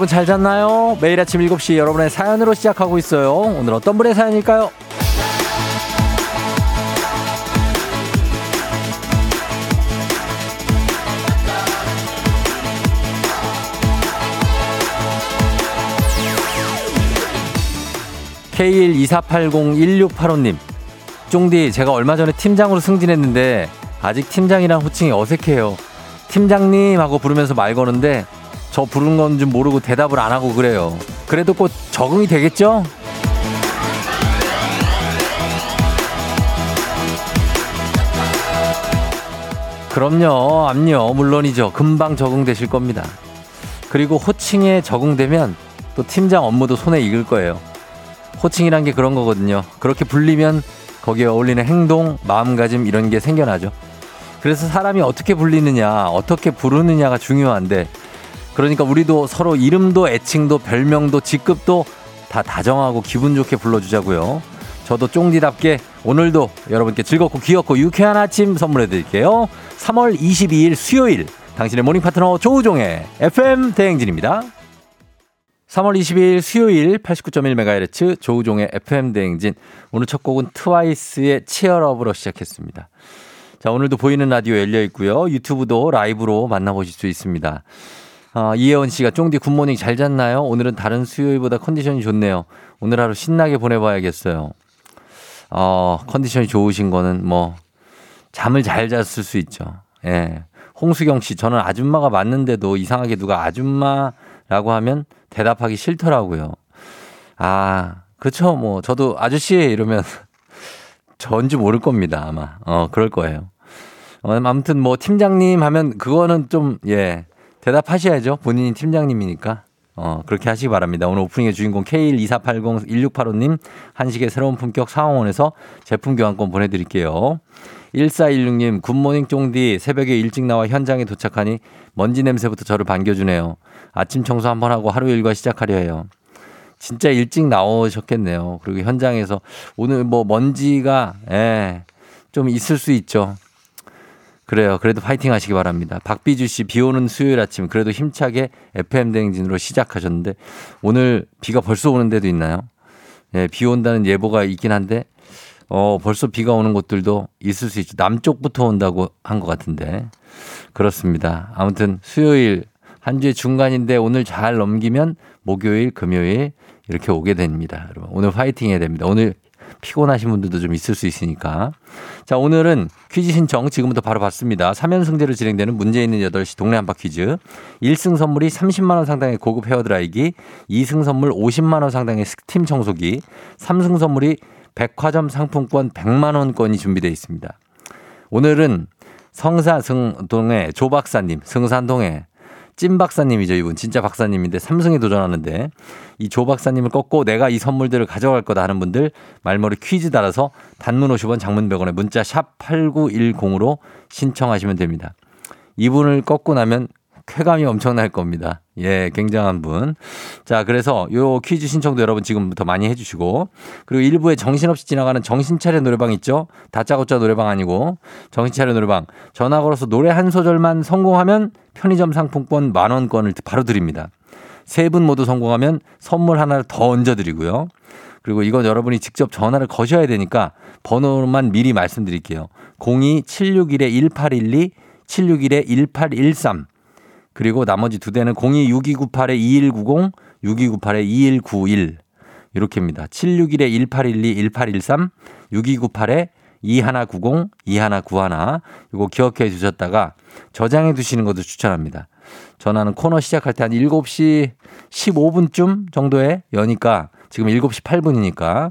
여러분 잘 잤나요? 매일 아침 7시 여러분의 사연으로 시작하고 있어요. 오늘 어떤 분의 사연일까요? K124801685님. 쫑디, 제가 얼마 전에 팀장으로 승진했는데 아직 팀장이란 호칭이 어색해요. 팀장님 하고 부르면서 말 거는데 저 부른 건좀 모르고 대답을 안 하고 그래요. 그래도 꼭 적응이 되겠죠? 그럼요, 암요, 물론이죠. 금방 적응되실 겁니다. 그리고 호칭에 적응되면 또 팀장 업무도 손에 익을 거예요. 호칭이란 게 그런 거거든요. 그렇게 불리면 거기에 어울리는 행동, 마음가짐 이런 게 생겨나죠. 그래서 사람이 어떻게 불리느냐, 어떻게 부르느냐가 중요한데 그러니까 우리도 서로 이름도 애칭도 별명도 직급도 다 다정하고 기분 좋게 불러주자고요. 저도 쫑디답게 오늘도 여러분께 즐겁고 귀엽고 유쾌한 아침 선물해 드릴게요. 3월 22일 수요일 당신의 모닝 파트너 조우종의 FM 대행진입니다. 3월 22일 수요일 89.1MHz 조우종의 FM 대행진. 오늘 첫 곡은 트와이스의 치얼업으로 시작했습니다. 자, 오늘도 보이는 라디오 열려 있고요. 유튜브도 라이브로 만나보실 수 있습니다. 어, 이혜원 씨가 쫑디 굿모닝 잘 잤나요? 오늘은 다른 수요일보다 컨디션이 좋네요. 오늘 하루 신나게 보내봐야겠어요. 어, 컨디션이 좋으신 거는 뭐, 잠을 잘 잤을 수 있죠. 예. 홍수경 씨, 저는 아줌마가 맞는데도 이상하게 누가 아줌마라고 하면 대답하기 싫더라고요. 아, 그렇죠. 뭐, 저도 아저씨 이러면 전지 모를 겁니다. 아마. 어, 그럴 거예요. 어, 아무튼 뭐, 팀장님 하면 그거는 좀, 예. 대답하셔야죠. 본인이 팀장님이니까. 어, 그렇게 하시기 바랍니다. 오늘 오프닝의 주인공 K12480-1685님 한식의 새로운 품격 상황원에서 제품 교환권 보내드릴게요. 1416님 굿모닝 쫑디 새벽에 일찍 나와 현장에 도착하니 먼지 냄새부터 저를 반겨주네요. 아침 청소 한번 하고 하루 일과 시작하려 해요. 진짜 일찍 나오셨겠네요. 그리고 현장에서 오늘 뭐 먼지가 예, 좀 있을 수 있죠. 그래요. 그래도 파이팅 하시기 바랍니다. 박비주 씨, 비 오는 수요일 아침, 그래도 힘차게 FM대행진으로 시작하셨는데, 오늘 비가 벌써 오는 데도 있나요? 예, 비 온다는 예보가 있긴 한데, 어, 벌써 비가 오는 곳들도 있을 수 있죠. 남쪽부터 온다고 한 것 같은데. 그렇습니다. 아무튼 수요일, 한 주의 중간인데 오늘 잘 넘기면 목요일, 금요일 이렇게 오게 됩니다. 여러분, 오늘 파이팅 해야 됩니다. 오늘 피곤하신 분들도 좀 있을 수 있으니까. 자, 오늘은 퀴즈 신청 지금부터 바로 받습니다. 3연승제로 진행되는 문제 있는 8시 동네 한바 퀴즈. 1승 선물이 30만원 상당의 고급 헤어드라이기, 2승 선물 50만원 상당의 스팀 청소기, 3승 선물이 백화점 상품권 100만원권이 준비되어 있습니다. 오늘은 성사승동의 조박사님, 승산동의 찐 박사님이죠, 이분. 진짜 박사님인데 삼성에 도전하는데 이 조 박사님을 꺾고 내가 이 선물들을 가져갈 거다 하는 분들 말머리 퀴즈 달아서 단문 50원 장문 100원에 문자 샵 8910으로 신청하시면 됩니다. 이분을 꺾고 나면 쾌감이 엄청날 겁니다. 예, 굉장한 분. 자, 그래서 요 퀴즈 신청도 여러분 지금부터 많이 해주시고 그리고 일부에 정신없이 지나가는 정신차려 노래방 있죠? 다짜고짜 노래방 아니고 정신차려 노래방 전화 걸어서 노래 한 소절만 성공하면 편의점 상품권 만 원권을 바로 드립니다. 세 분 모두 성공하면 선물 하나를 더 얹어드리고요. 그리고 이건 여러분이 직접 전화를 거셔야 되니까 번호만 미리 말씀드릴게요. 02-761-1812, 761-1813. 그리고 나머지 두 대는 026298-2190, 6298-2191. 이렇게입니다. 761-1812, 1813, 6298-2190, 2191. 이거 기억해 주셨다가 저장해 두시는 것도 추천합니다. 전화는 코너 시작할 때 한 7시 15분쯤 정도에 여니까 지금 7시 8분이니까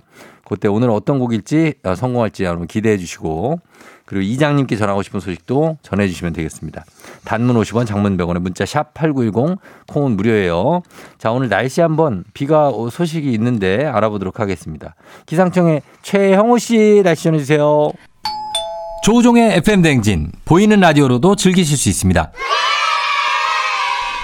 그때 오늘 어떤 곡일지 어, 성공할지 여러분 기대해 주시고 그리고 이장님께 전하고 싶은 소식도 전해 주시면 되겠습니다. 단문 50원, 장문 100원에 문자 샵 8910, 콩은 무료예요. 자, 오늘 날씨 한번 비가 소식이 있는데 알아보도록 하겠습니다. 기상청의 최형우 씨 날씨 전해 주세요. 조우종의 FM 댕진 보이는 라디오로도 즐기실 수 있습니다.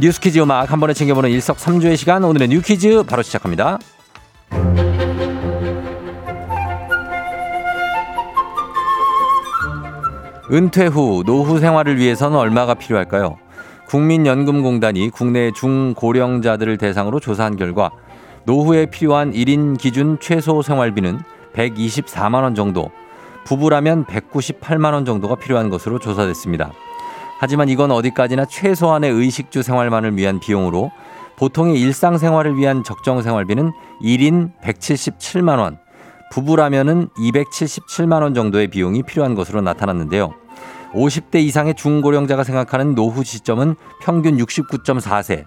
뉴스 퀴즈 음악 한 번에 챙겨보는 일석삼조의 시간 오늘의 뉴 퀴즈 바로 시작합니다 은퇴 후 노후 생활을 위해서는 얼마가 필요할까요? 국민연금공단이 국내 중고령자들을 대상으로 조사한 결과 노후에 필요한 1인 기준 최소 생활비는 124만 원 정도, 부부라면 198만 원 정도가 필요한 것으로 조사됐습니다. 하지만 이건 어디까지나 최소한의 의식주 생활만을 위한 비용으로 보통의 일상생활을 위한 적정 생활비는 1인 177만 원, 부부라면은 277만 원 정도의 비용이 필요한 것으로 나타났는데요. 50대 이상의 중고령자가 생각하는 노후 시점은 평균 69.4세.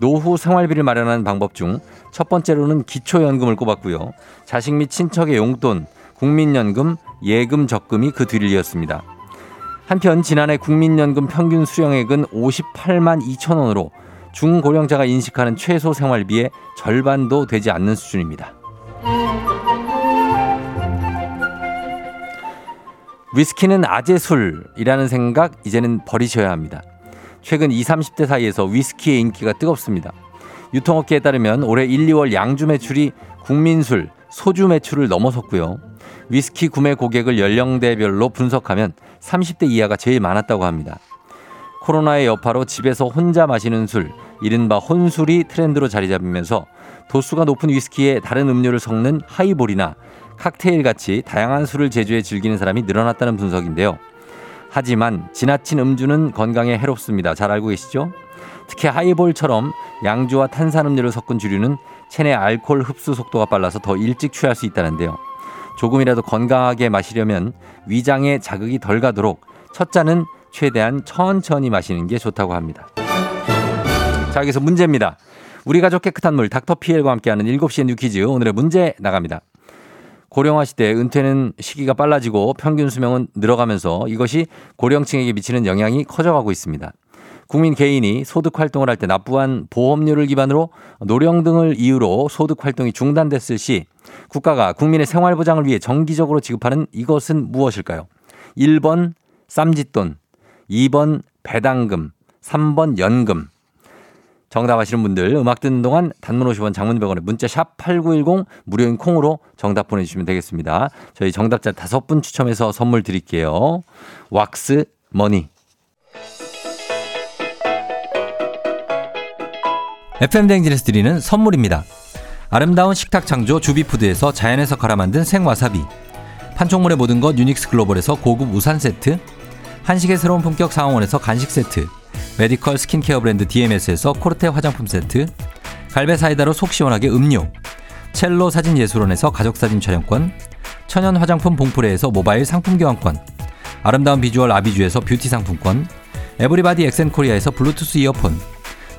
노후 생활비를 마련하는 방법 중 첫 번째로는 기초연금을 꼽았고요. 자식 및 친척의 용돈, 국민연금, 예금 적금이 그 뒤를 이었습니다. 한편 지난해 국민연금 평균 수령액은 58만 2천 원으로 중고령자가 인식하는 최소 생활비의 절반도 되지 않는 수준입니다. 위스키는 아재 술이라는 생각 이제는 버리셔야 합니다. 최근 20, 30대 사이에서 위스키의 인기가 뜨겁습니다. 유통업계에 따르면 올해 1, 2월 양주 매출이 국민술, 소주 매출을 넘어섰고요. 위스키 구매 고객을 연령대별로 분석하면 30대 이하가 제일 많았다고 합니다. 코로나의 여파로 집에서 혼자 마시는 술, 이른바 혼술이 트렌드로 자리 잡으면서 도수가 높은 위스키에 다른 음료를 섞는 하이볼이나 칵테일 같이 다양한 술을 제조해 즐기는 사람이 늘어났다는 분석인데요. 하지만 지나친 음주는 건강에 해롭습니다. 잘 알고 계시죠? 특히 하이볼처럼 양주와 탄산음료를 섞은 주류는 체내 알코올 흡수 속도가 빨라서 더 일찍 취할 수 있다는데요. 조금이라도 건강하게 마시려면 위장에 자극이 덜 가도록 첫 잔은 최대한 천천히 마시는 게 좋다고 합니다. 자, 여기서 문제입니다. 우리 가족 깨끗한 물 닥터피엘과 함께하는 7시의 뉴퀴즈 오늘의 문제 나갑니다. 고령화 시대 은퇴는 시기가 빨라지고 평균 수명은 늘어가면서 이것이 고령층에게 미치는 영향이 커져가고 있습니다. 국민 개인이 소득 활동을 할 때 납부한 보험료를 기반으로 노령 등을 이유로 소득 활동이 중단됐을 시 국가가 국민의 생활 보장을 위해 정기적으로 지급하는 이것은 무엇일까요? 1번 쌈짓돈, 2번 배당금, 3번 연금. 정답 아시는 분들 음악 듣는 동안 단문 50원 장문 100원에 문자 샵 8910 무료인 콩으로 정답 보내주시면 되겠습니다. 저희 정답자 다섯 분 추첨해서 선물 드릴게요. 왁스 머니. FM 댕진에서 드리는 선물입니다. 아름다운 식탁 창조 주비푸드에서 자연에서 갈아 만든 생와사비. 판촉물의 모든 것 유닉스 글로벌에서 고급 우산 세트. 한식의 새로운 품격 상황원에서 간식 세트. 메디컬 스킨케어 브랜드 DMS에서 코르테 화장품 세트, 갈베 사이다로 속 시원하게 음료, 첼로 사진 예술원에서 가족사진 촬영권, 천연 화장품 봉프레에서 모바일 상품 교환권, 아름다운 비주얼 아비주에서 뷰티 상품권, everybody 엑센코리아에서 블루투스 이어폰,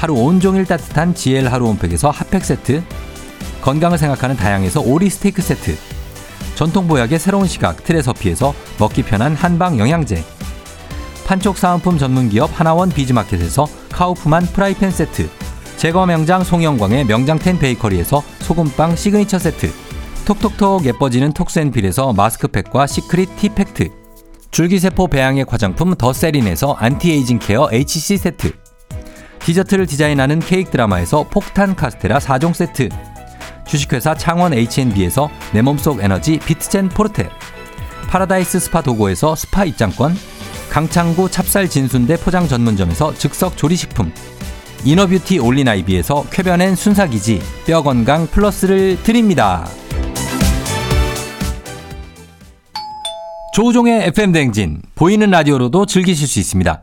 하루 온종일 따뜻한 GL 하루 온팩에서 핫팩 세트 건강을 생각하는 다양에서 오리 스테이크 세트 전통 보약의 새로운 시각 트레서피에서 먹기 편한 한방 영양제 판촉 사은품 전문기업 하나원 비즈마켓에서 카우프만 프라이팬 세트 제과 명장 송영광의 명장텐 베이커리에서 소금빵 시그니처 세트 톡톡톡 예뻐지는 톡스앤필에서 마스크팩과 시크릿 티팩트 줄기세포 배양액 화장품 더세린에서 anti-aging care HC 세트 디저트를 디자인하는 케이크 드라마에서 폭탄 카스테라 4종 세트. 주식회사 창원 H&B에서 내 몸속 에너지 비트젠 포르테. 파라다이스 스파 도고에서 스파 입장권. 강창구 찹쌀 진순대 포장 전문점에서 즉석 조리식품. inner beauty 올린아이비에서 쾌변엔 순삭이지 뼈건강 플러스를 드립니다. 조우종의 FM 댕진. 보이는 라디오로도 즐기실 수 있습니다.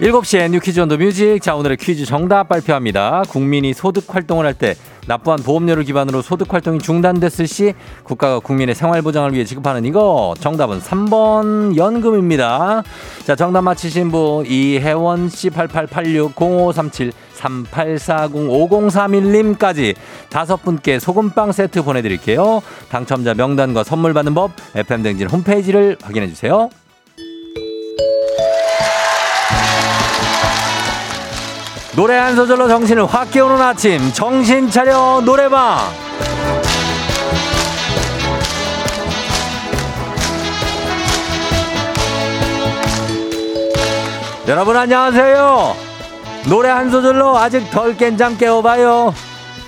7시에 You Quiz on the Music. 자, 오늘의 퀴즈 정답 발표합니다. 국민이 소득 활동을 할 때 납부한 보험료를 기반으로 소득 활동이 중단됐을 시 국가가 국민의 생활 보장을 위해 지급하는 이거 정답은 3번 연금입니다. 자, 정답 맞히신 분 이혜원 씨 88860537 38405031님까지 다섯 분께 소금빵 세트 보내드릴게요. 당첨자 명단과 선물 받는 법 FM댕진 홈페이지를 확인해 주세요. 노래 한 소절로 정신을 확 깨우는 아침. 정신 차려 노래방. 여러분 안녕하세요. 노래 한 소절로 아직 덜 깬 잠 깨워봐요.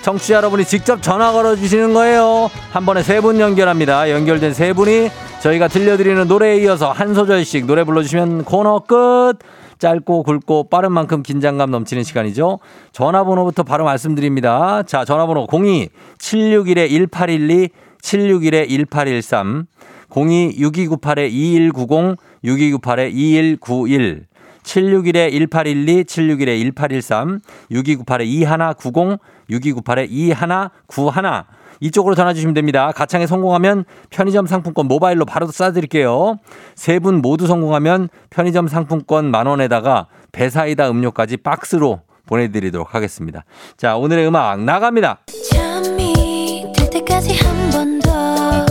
청취자 여러분이 직접 전화 걸어주시는 거예요. 한 번에 세 분 연결합니다. 연결된 세 분이 저희가 들려드리는 노래에 이어서 한 소절씩 노래 불러주시면 코너 끝 짧고 굵고 빠른 만큼 긴장감 넘치는 시간이죠. 전화번호부터 바로 말씀드립니다. 자, 전화번호 02-761-1812, 761-1813, 02-6298-2190, 6298-2191, 761-1812, 761-1813, 6298-2190, 6298-2191 이쪽으로 전화 주시면 됩니다. 가창에 성공하면 편의점 상품권 모바일로 바로 쏴드릴게요. 세 분 모두 성공하면 편의점 상품권 만 원에다가 배사이다 음료까지 박스로 보내드리도록 하겠습니다. 자, 오늘의 음악 나갑니다. 잠이 들 때까지 한번더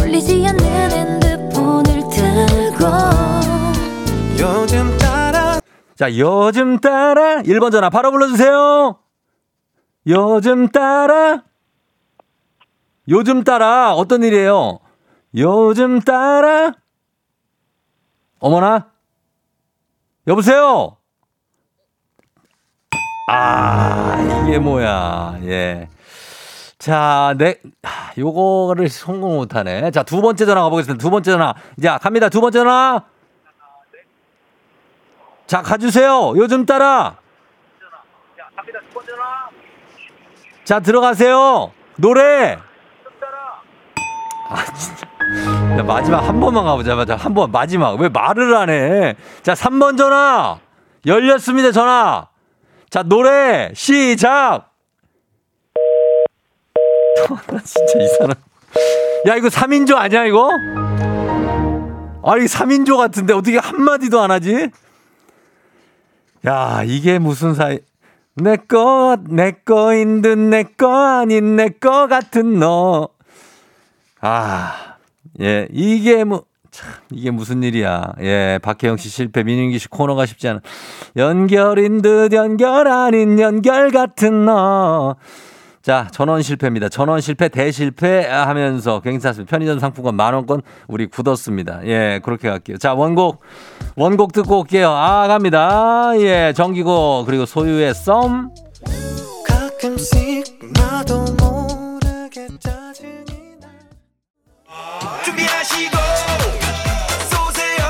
울리지 않는 핸드폰을 들고 요즘 따라 자, 요즘 따라 1번 전화 바로 불러주세요. 요즘 따라 요즘 따라 어떤 일이에요? 요즘 따라 어머나 여보세요. 아 이게 뭐야? 예. 자, 네, 요거를 성공 못하네. 자, 두 번째 전화 가보겠습니다. 두 번째 전화. 자, 갑니다. 두 번째 전화. 자, 가주세요. 요즘 따라. 자, 들어가세요. 노래. 아, 진짜. 야, 마지막 한 번만 가보자. 맞아. 한 번, 마지막. 왜 말을 안 해? 자, 3번 전화. 열렸습니다, 전화. 자, 노래, 시작! 진짜 이 사람. 야, 이거 3인조 아니야, 이거? 아, 이게 3인조 같은데 어떻게 한마디도 안 하지? 야, 이게 무슨 사이. 내 거, 내 거인 듯내거 아닌 내거 같은 너. 아, 예, 이게 뭐, 참, 이게 무슨 일이야. 예, 박혜영 씨 실패, 민윤기 씨 코너가 쉽지 않아. 연결인 듯 연결 아닌 연결 같은 너. 자, 전원 실패입니다. 전원 실패, 대실패 하면서 괜찮습니다. 편의점 상품권 만원권 우리 굳었습니다. 예, 그렇게 갈게요. 자, 원곡, 원곡 듣고 올게요. 아, 갑니다. 예, 정기고, 그리고 소유의 썸. 가끔씩 나도 준비하시고 쏘세요.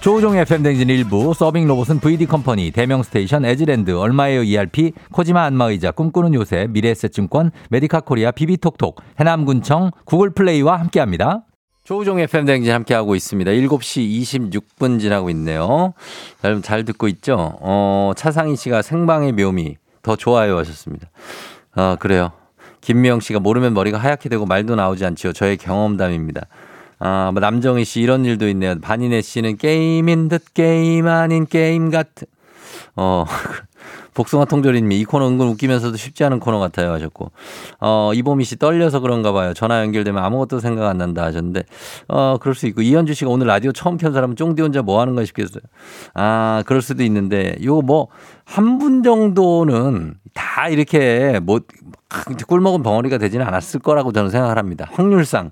조우종 FM 댕진 일부 서빙 로봇은 VD 컴퍼니, 대명 스테이션, 에즈랜드, 얼마에요 ERP, 코지마 안마의자, 꿈꾸는 요새, 미래에셋증권, 메디카 코리아, 비비톡톡, 해남군청, 구글 플레이와 함께합니다. 조우종 FM 댕진 함께하고 있습니다. 7시 26분 지나고 있네요. 여러분 잘 듣고 있죠? 어, 차상희 씨가 생방의 묘미 더 좋아요 하셨습니다. 아, 그래요. 김미영 씨가 모르면 머리가 하얗게 되고 말도 나오지 않지요. 저의 경험담입니다. 아, 뭐 남정희 씨 이런 일도 있네요. 반인혜 씨는 게임인 듯 게임 아닌 게임 같은. 어, 복숭아 통조림이 이 코너 은근 웃기면서도 쉽지 않은 코너 같아요 하셨고. 어 이보미 씨 떨려서 그런가 봐요. 전화 연결되면 아무것도 생각 안 난다 하셨는데. 어 그럴 수 있고. 이현주 씨가 오늘 라디오 처음 켠 사람은 쫑디 혼자 뭐 하는 가 싶겠어요. 아 그럴 수도 있는데 요 뭐 한 분 정도는 다 이렇게 뭐 꿀먹은 벙어리가 되지는 않았을 거라고 저는 생각을 합니다. 확률상.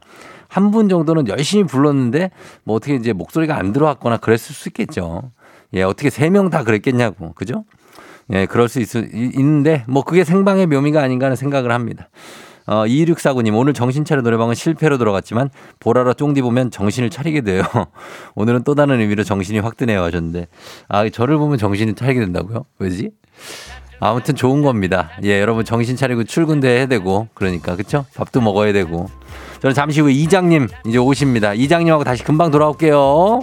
한 분 정도는 열심히 불렀는데 뭐 어떻게 이제 목소리가 안 들어왔거나 그랬을 수 있겠죠. 예, 어떻게 세 명 다 그랬겠냐고. 그죠? 예, 그럴 수 있, 있는데 뭐 그게 생방의 묘미가 아닌가 하는 생각을 합니다. 어, 2649님, 오늘 정신차려 노래방은 실패로 들어갔지만, 보라라 쫑디 보면 정신을 차리게 돼요. 오늘은 또 다른 의미로 정신이 확 드네요 하셨는데, 아, 저를 보면 정신이 차리게 된다고요? 왜지? 아무튼 좋은 겁니다. 예, 여러분 정신 차리고 출근도 해야 되고, 그러니까, 그쵸? 밥도 먹어야 되고. 저는 잠시 후에 이장님 이제 오십니다. 이장님하고 다시 금방 돌아올게요.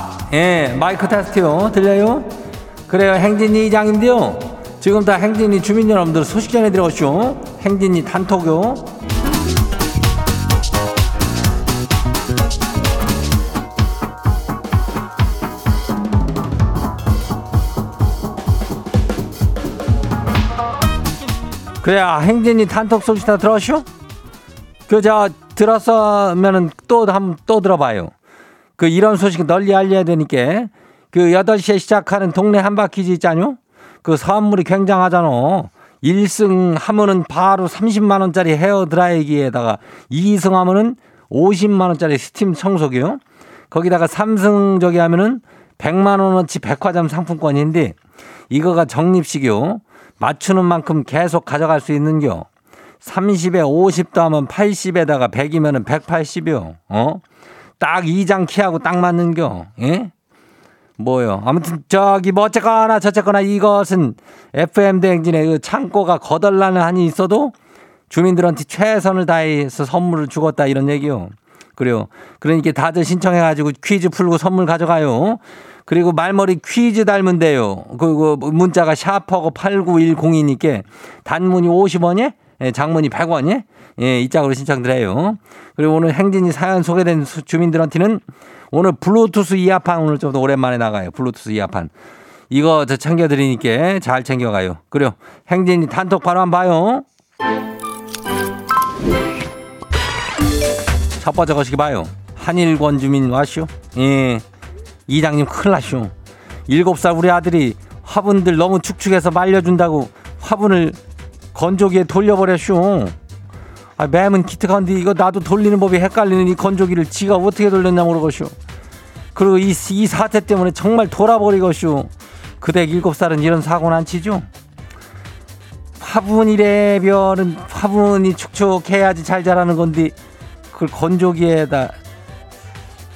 예, 마이크 테스트요. 들려요? 그래요. 행진이 이장인데요. 지금 다 행진이 주민 여러분들 소식 전해드려오시오. 행진이 단톡요. 그래야 행진이 단톡 소식 다 들었쇼? 그저 들었으면은 또한또 들어봐요. 그 이런 소식 널리 알려야 되니까 그 8시에 시작하는 동네 한바퀴즈 있잖요? 그 선물이 굉장하잖아. 1승 하면은 바로 30만 원짜리 헤어 드라이기에다가 2승 하면은 50만 원짜리 스팀 청소기요. 거기다가 3승 저기 하면은 100만 원어치 백화점 상품권인데 이거가 적립식이요. 맞추는 만큼 계속 가져갈 수 있는겨. 30에 50도 하면 80에다가 100이면은 180이요. 어? 딱 2장 키하고 딱 맞는겨. 예? 뭐요? 아무튼 저기 뭐 어쨌거나 저쨌거나 이것은 FM 대행진의 그 창고가 거덜나는 한이 있어도 주민들한테 최선을 다해서 선물을 주겠다 이런 얘기요. 그래요. 그러니까 다들 신청해가지고 퀴즈 풀고 선물 가져가요. 그리고 말머리 퀴즈 닮은데요. 그리고 문자가 샤퍼고 89102니까 단문이 50원에 예, 장문이 100원이 예, 이 짝으로 신청드려요. 그리고 오늘 행진이 사연 소개된 수- 주민들한테는 오늘 블루투스 이어판 오늘 좀 더 오랜만에 나가요. 블루투스 이어판. 이거 저 챙겨드리니까 잘 챙겨가요. 그래요. 행진이 단톡 바로 한번 봐요. 첫 번째 거시기 봐요. 한일권 주민 와쇼. 예. 이장님 큰일 나쇼. 일곱 살 우리 아들이 화분들 너무 축축해서 말려준다고 화분을 건조기에 돌려버렸쇼. 아, 맴은 기특한데 이거 나도 돌리는 법이 헷갈리는 이 건조기를 지가 어떻게 돌렸냐 모르겠쇼. 그리고 이, 이 사태 때문에 정말 돌아버리겠쇼. 그대 일곱 살은 이런 사고는 안 치죠? 화분이래 별은 화분이 축축해야지 잘 자라는 건데 그걸 건조기에다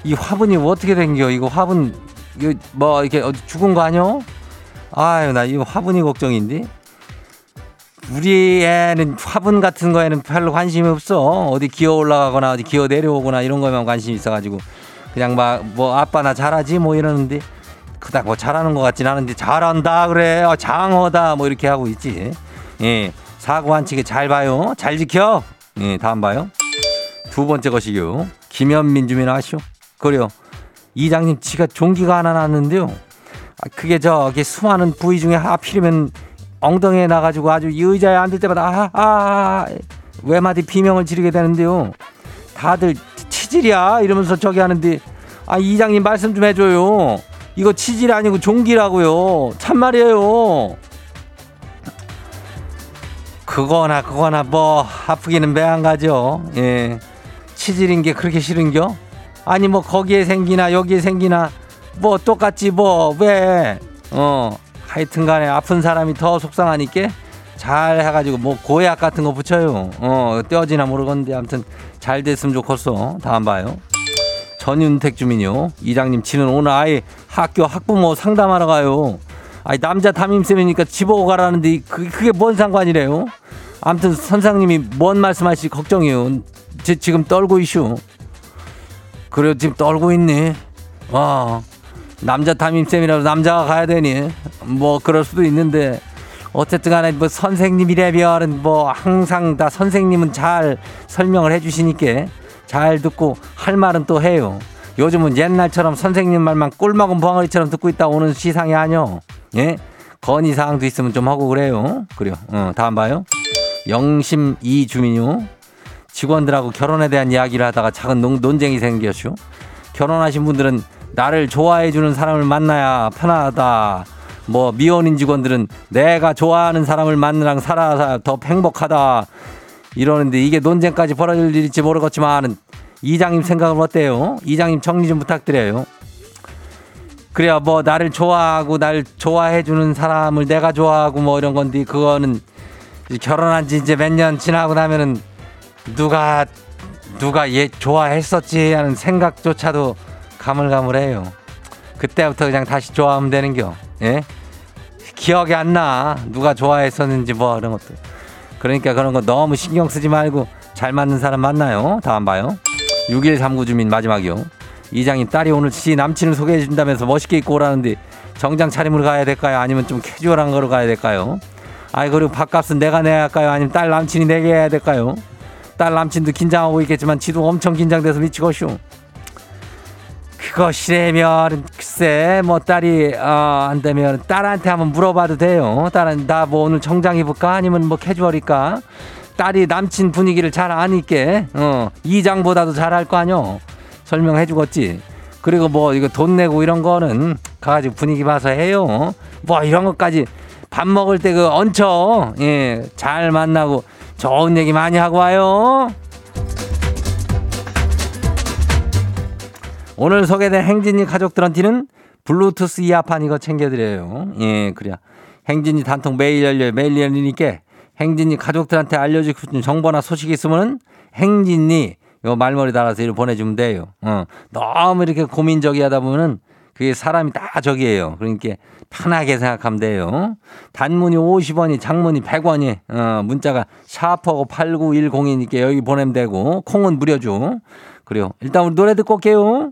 이 화분이 어떻게 된겨? 이거 화분 이거 뭐 이렇게 죽은 거 아니야? 아유 나 이거 화분이 걱정인데. 우리 애는 화분 같은 거에는 별로 관심이 없어. 어디 기어 올라가거나 어디 기어 내려오거나 이런 거에만 관심이 있어가지고 그냥 막 뭐 아빠 나 잘하지 뭐 이러는데 그닥 뭐 잘하는 것 같진 않은데 잘한다 그래 어, 장어다 뭐 이렇게 하고 있지. 예 사고 안 치게 잘 봐요. 잘 지켜. 예 다음 봐요. 두 번째 것이요. 김현민 주민 아시오? 그래요. 이장님 지가 종기가 하나 났는데요. 아, 그게 저기 수많은 부위 중에 하필이면 엉덩이에 나가지고 아주 이 의자에 앉을 때마다 아, 아, 아 외마디 비명을 지르게 되는데요. 다들 치질이야 이러면서 저기 하는데 아 이장님 말씀 좀 해줘요. 이거 치질이 아니고 종기라고요. 참말이에요. 그거나 그거나 뭐 아프기는 매한 가죠. 예. 치질인 게 그렇게 싫은겨? 아니 뭐 거기에 생기나 여기에 생기나 뭐 똑같지 뭐 왜? 어 하여튼간에 아픈 사람이 더 속상하니까 잘 해가지고 뭐 고약 같은 거 붙여요. 어 떼어지나 모르겠는데 아무튼 잘 됐으면 좋겠어. 다음 봐요. 전윤택 주민요. 이장님 치는 오늘 아예 학교 학부모 상담하러 가요. 아니 남자 담임쌤이니까 집어오 가라는데 그게, 그게 뭔 상관이래요? 아무튼 선생님이 뭔 말씀하실지 걱정이요. 지, 지금 떨고 이슈. 그래 지금 떨고 있니? 와 남자 담임쌤이라도 남자가 가야 되니? 뭐 그럴 수도 있는데 어쨌든 간에 뭐 선생님이라면 뭐 항상 다 선생님은 잘 설명을 해주시니까 잘 듣고 할 말은 또 해요. 요즘은 옛날처럼 선생님 말만 꿀먹은 벙어리처럼 듣고 있다 오는 시상이 아니요. 예? 건의사항도 있으면 좀 하고 그래요. 그래요. 어, 다음 봐요. 영심 이 주민요. 직원들하고 결혼에 대한 이야기를 하다가 작은 논, 논쟁이 생겼슈. 결혼하신 분들은 나를 좋아해주는 사람을 만나야 편하다. 뭐 미혼인 직원들은 내가 좋아하는 사람을 만나랑 살아서 더 행복하다. 이러는데 이게 논쟁까지 벌어질 일일지 모르겠지만 이장님 생각은 어때요? 이장님 정리 좀 부탁드려요. 그래야 뭐 나를 좋아하고 날 좋아해 주는 사람을 내가 좋아하고 뭐 이런 건데 그거는 결혼한 지 이제 몇 년 지나고 나면은 누가 누가 얘 좋아했었지 하는 생각조차도 가물가물해요. 그때부터 그냥 다시 좋아하면 되는겨. 예? 기억이 안 나. 누가 좋아했었는지 뭐 이런 것도. 그러니까 그런 거 너무 신경 쓰지 말고 잘 맞는 사람 만나요. 다음 봐요. 6139 주민 마지막이요. 이장님 딸이 오늘 지 남친을 소개해 준다면서 멋있게 입고 오라는데 정장 차림으로 가야 될까요? 아니면 좀 캐주얼한 거로 가야 될까요? 아이 그리고 밥값은 내가 내야 할까요? 아니면 딸 남친이 내게 해야 될까요? 딸 남친도 긴장하고 있겠지만 지도 엄청 긴장돼서 미치겠슈. 그것이라면 글쎄 뭐 딸이 어, 안 되면 딸한테 한번 물어봐도 돼요. 딸은 나 뭐 오늘 정장 입을까 아니면 뭐 캐주얼일까? 딸이 남친 분위기를 잘 아니까 어, 이장보다도 잘할 거 아니요. 설명해 주겠지. 그리고 뭐 이거 돈 내고 이런 거는 가가지고 분위기 봐서 해요. 뭐 이런 것까지 밥 먹을 때 그 얹혀 예, 잘 만나고 좋은 얘기 많이 하고 와요. 오늘 소개된 행진이 가족들한테는 블루투스 이어판 이거 챙겨드려요. 예, 그래야. 행진이 단통 매일 열려요. 매일 열리니까 행진이 가족들한테 알려주고 싶은 정보나 소식이 있으면은 행진이 요 말머리 달아서 이렇게 보내주면 돼요. 어. 너무 이렇게 고민적이 하다 보면은 그게 사람이 다 저기예요. 그러니까 편하게 생각하면 돼요. 단문이 50원이 장문이 100원이 어, 문자가 샤퍼고 8910이니까 여기 보내면 되고 콩은 무료죠. 그래요. 일단 우리 노래 듣고 올게요.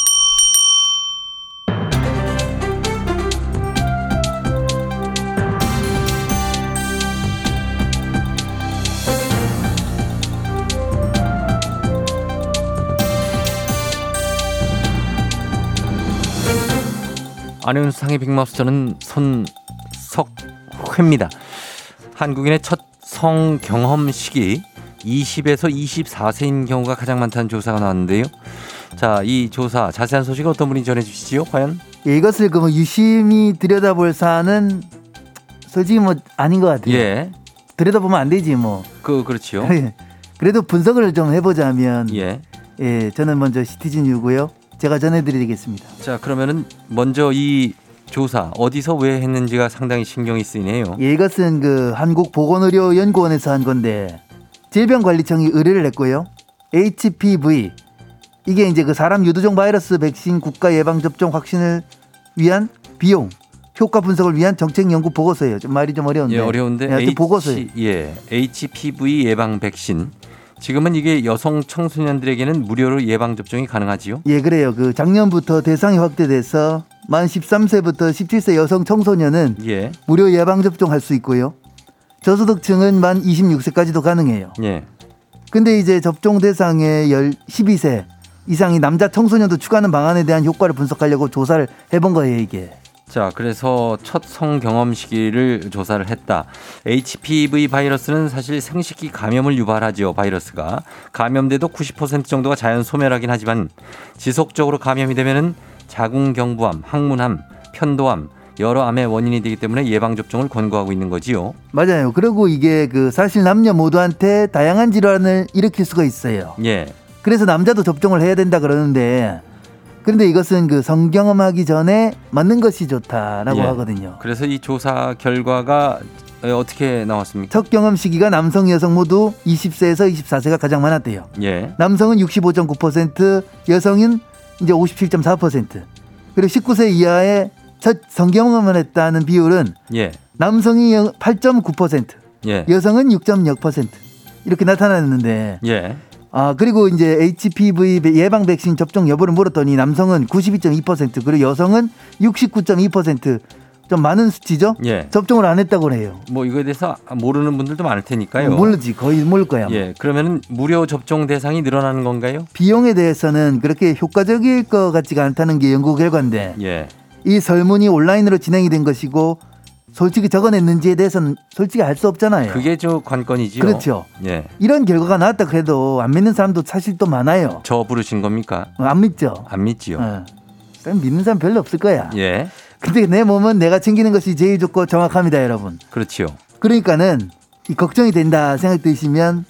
안윤상의 빅마우스 저는 손석회입니다. 한국인의 첫 성경험 시기 20에서 24세인 경우가 가장 많다는 조사가 나왔는데요. 자, 이 조사 자세한 소식 어떤 분이 전해 주시지요? 과연? 예, 이것을 그 뭐 유심히 들여다볼 사안은 솔직히 뭐 아닌 것 같아요. 예, 들여다보면 안 되지 뭐. 그 그렇지요. 그래도 분석을 좀 해보자면 예. 예, 저는 먼저 시티즌 유고요. 제가 전해드리겠습니다. 자, 그러면은 먼저 이 조사 어디서 왜 했는지가 상당히 신경이 쓰이네요. 예, 이것은 그 한국보건의료연구원에서 한 건데 질병관리청이 의뢰를 했고요. HPV 이게 이제 그 사람 유두종 바이러스 백신 국가 예방 접종 확신을 위한 비용 효과 분석을 위한 정책 연구 보고서예요. 좀 말이 좀 어려운데. 예, 어려운데 네, 보고서예요. H, 예, HPV 예방 백신. 지금은 이게 여성 청소년들에게는 무료로 예방 접종이 가능하지요. 예, 그래요. 그 작년부터 대상이 확대돼서 만 13세부터 17세 여성 청소년은 예, 무료 예방 접종할 수 있고요. 저소득층은 만 26세까지도 가능해요. 예. 근데 이제 접종 대상의 열 12세 이상이 남자 청소년도 추가하는 방안에 대한 효과를 분석하려고 조사를 해본 거예요, 이게. 자, 그래서 첫 성 경험 시기를 조사를 했다. HPV 바이러스는 사실 생식기 감염을 유발하지요, 바이러스가. 감염돼도 90% 정도가 자연 소멸하긴 하지만 지속적으로 감염이 되면은 자궁경부암, 항문암, 편도암, 여러 암의 원인이 되기 때문에 예방 접종을 권고하고 있는 거지요. 맞아요. 그리고 이게 그 사실 남녀 모두한테 다양한 질환을 일으킬 수가 있어요. 예. 그래서 남자도 접종을 해야 된다 그러는데 그런데 이것은 그 성경험하기 전에 맞는 것이 좋다라고 예. 하거든요. 그래서 이 조사 결과가 어, 어떻게 나왔습니까? 첫 경험 시기가 남성, 여성 모두 20세에서 24세가 가장 많았대요. 예. 남성은 65.9%, 여성은 이제 57.4%. 그리고 19세 이하의 첫 성경험을 했다는 비율은 예. 남성이 8.9%, 예. 여성은 6.6% 이렇게 나타났는데 예. 아 그리고 이제 HPV 예방 백신 접종 여부를 물었더니 남성은 92.2% 그리고 여성은 69.2%좀 많은 수치죠. 예. 접종을 안 했다고 해요. 뭐 이거에 대해서 모르는 분들도 많을 테니까요. 모르지 거의 모를 거야. 예. 그러면은 무료 접종 대상이 늘어나는 건가요? 비용에 대해서는 그렇게 효과적일 것 같지가 않다는 게 연구 결과인데 예. 이 설문이 온라인으로 진행이 된 것이고 솔직히 적어냈는지에 대해서는 솔직히 알 수 없잖아요. 그게 저 관건이지요. 그렇죠. 예. 이런 결과가 나왔다 그래도 안 믿는 사람도 사실 또 많아요. 저 부르신 겁니까? 어, 안 믿죠. 안 믿지요. 어. 그럼 믿는 사람 별로 없을 거야. 예. 근데 내 몸은 내가 챙기는 것이 제일 좋고 정확합니다, 여러분. 그렇지요. 그러니까는 이 걱정이 된다 생각 드시면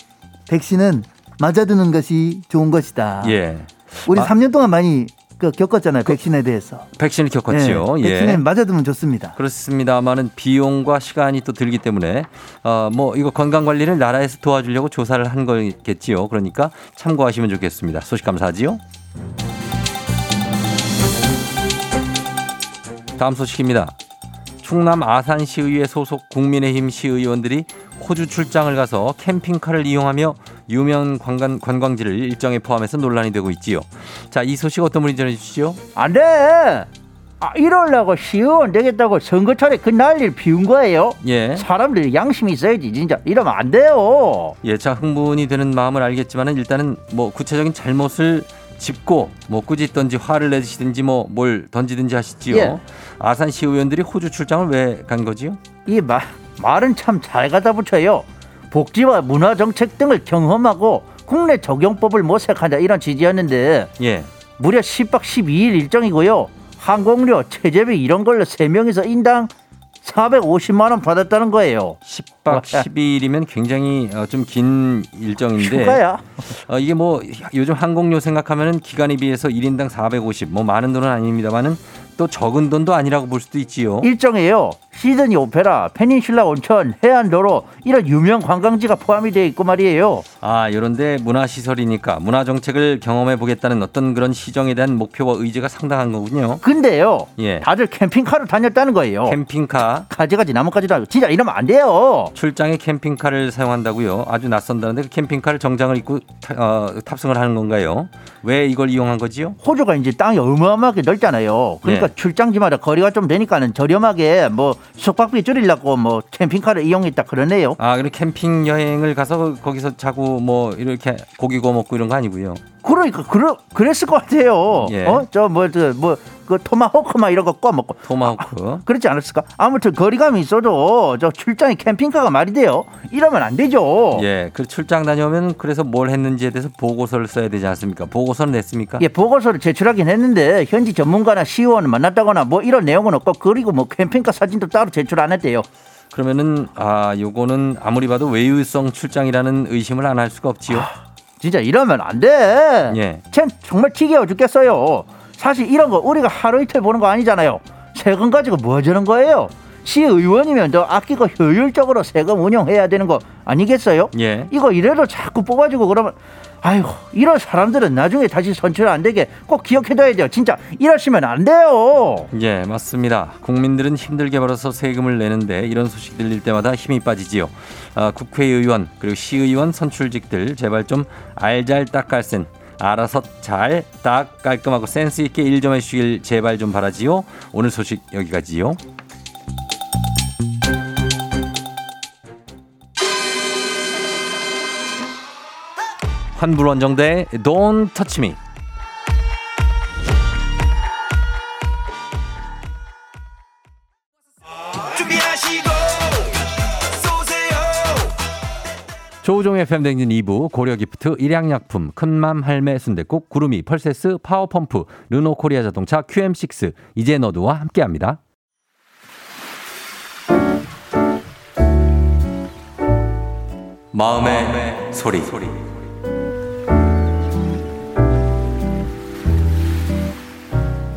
백신은 맞아두는 것이 좋은 것이다. 예. 우리 아. 3년 동안 많이 그 겪었잖아요, 백신에 대해서. 백신을 겪었지요. 예, 예. 백신에 맞아두면 좋습니다. 그렇습니다만은 비용과 시간이 또 들기 때문에 어 뭐 이거 건강 관리를 나라에서 도와주려고 조사를 한 거겠지요. 그러니까 참고하시면 좋겠습니다. 소식 감사하지요. 다음 소식입니다. 충남 아산시의회 소속 국민의힘 시의원들이 호주 출장을 가서 캠핑카를 이용하며 유명 관광, 관광지를 일정에 포함해서 논란이 되고 있지요. 자, 이 소식 어떤 분이 전해주시죠? 안 돼. 아, 이러려고 시의원 되겠다고 선거철에 그 난리를 피운 거예요. 예. 사람들이 양심이 있어야지 진짜 이러면 안 돼요. 예, 자 흥분이 되는 마음을 알겠지만은 일단은 뭐 구체적인 잘못을 짚고 뭐 꾸짖던지 화를 내시든지 뭐 뭘 던지든지 하시지요. 예. 아산시 의원들이 호주 출장을 왜 간 거지요? 이 말, 말은 참잘 갖다 붙여요. 복지와 문화 정책 등을 경험하고 국내 적용법을 모색한다 이런 취지였는데 예. 무려 10박 12일 일정이고요. 항공료, 체제비 이런 걸로 세명이서 인당 450만 원 받았다는 거예요. 10박 12일이면 굉장히 어, 좀긴 일정인데 휴가야. 어, 이게 뭐 요즘 항공료 생각하면은 기간에 비해서 1인당 450 뭐 많은 돈은 아닙니다만은 또 적은 돈도 아니라고 볼 수도 있지요. 일정이에요. 시드니 오페라, 페닌슐라 온천, 해안도로 이런 유명 관광지가 포함이 되어 있고 말이에요. 아, 이런데 문화 시설이니까 문화 정책을 경험해 보겠다는 어떤 그런 시정에 대한 목표와 의지가 상당한 거군요. 근데요. 예. 다들 캠핑카로 다녔다는 거예요. 캠핑카 가지가지 나뭇가지도 아니고 진짜 이러면 안 돼요. 출장에 캠핑카를 사용한다고요. 아주 낯선다는데 그 캠핑카를 정장을 입고 타- 어, 탑승을 하는 건가요? 왜 이걸 이용한 거지요? 호주가 이제 땅이 어마어마하게 넓잖아요. 그러니까 네. 출장지마다 거리가 좀 되니까는 저렴하게 뭐 숙박비 줄이려고 뭐 캠핑카를 이용했다 그러네요. 아, 그럼 캠핑 여행을 가서 거기서 자고 뭐 이렇게 고기 구워 먹고 이런 거 아니고요. 그러니까 그러, 그랬을 것 같아요. 예. 어? 저뭐저뭐그 토마호크 막 이런 거 꺼 먹고 토마호크. 그렇지 않았을까? 아무튼 거리감이 있어도 저 출장에 캠핑카가 말이 돼요. 이러면 안 되죠. 예, 그 출장 다녀오면 그래서 뭘 했는지에 대해서 보고서를 써야 되지 않습니까? 보고서는 냈습니까? 예, 보고서를 제출하긴 했는데 현지 전문가나 시의원을 만났다거나 뭐 이런 내용은 없고 그리고 뭐 캠핑카 사진도 따로 제출 안 했대요. 그러면은 아, 요거는 아무리 봐도 외유성 출장이라는 의심을 안 할 수가 없지요. 진짜 이러면 안 돼. 예. 쟨 정말 지겨워 죽겠어요. 사실 이런 거 우리가 하루 이틀 보는 거 아니잖아요. 세금 가지고 뭐 하자는 거예요? 시의원이면 더 아끼고 효율적으로 세금 운영해야 되는 거 아니겠어요? 예. 이거 이래도 자꾸 뽑아주고 그러면 아이고 이런 사람들은 나중에 다시 선출 안 되게 꼭 기억해둬야 돼요. 진짜 이러시면 안 돼요. 예, 맞습니다. 국민들은 힘들게 벌어서 세금을 내는데 이런 소식 들릴 때마다 힘이 빠지지요. 아, 국회의원 그리고 시의원 선출직들 제발 좀 알잘 딱깔센 알아서 잘 딱 깔끔하고 센스 있게 일 좀 해주길 제발 좀 바라지요. 오늘 소식 여기까지요. 환불 원정대 Don't Touch Me. 조우종의 FM 댕진 2부 고려기프트 일양약품 큰맘 할매 순대국 구름이 펄세스 파워펌프 르노코리아 자동차 QM6 이제 너도와 함께합니다. 마음의, 소리.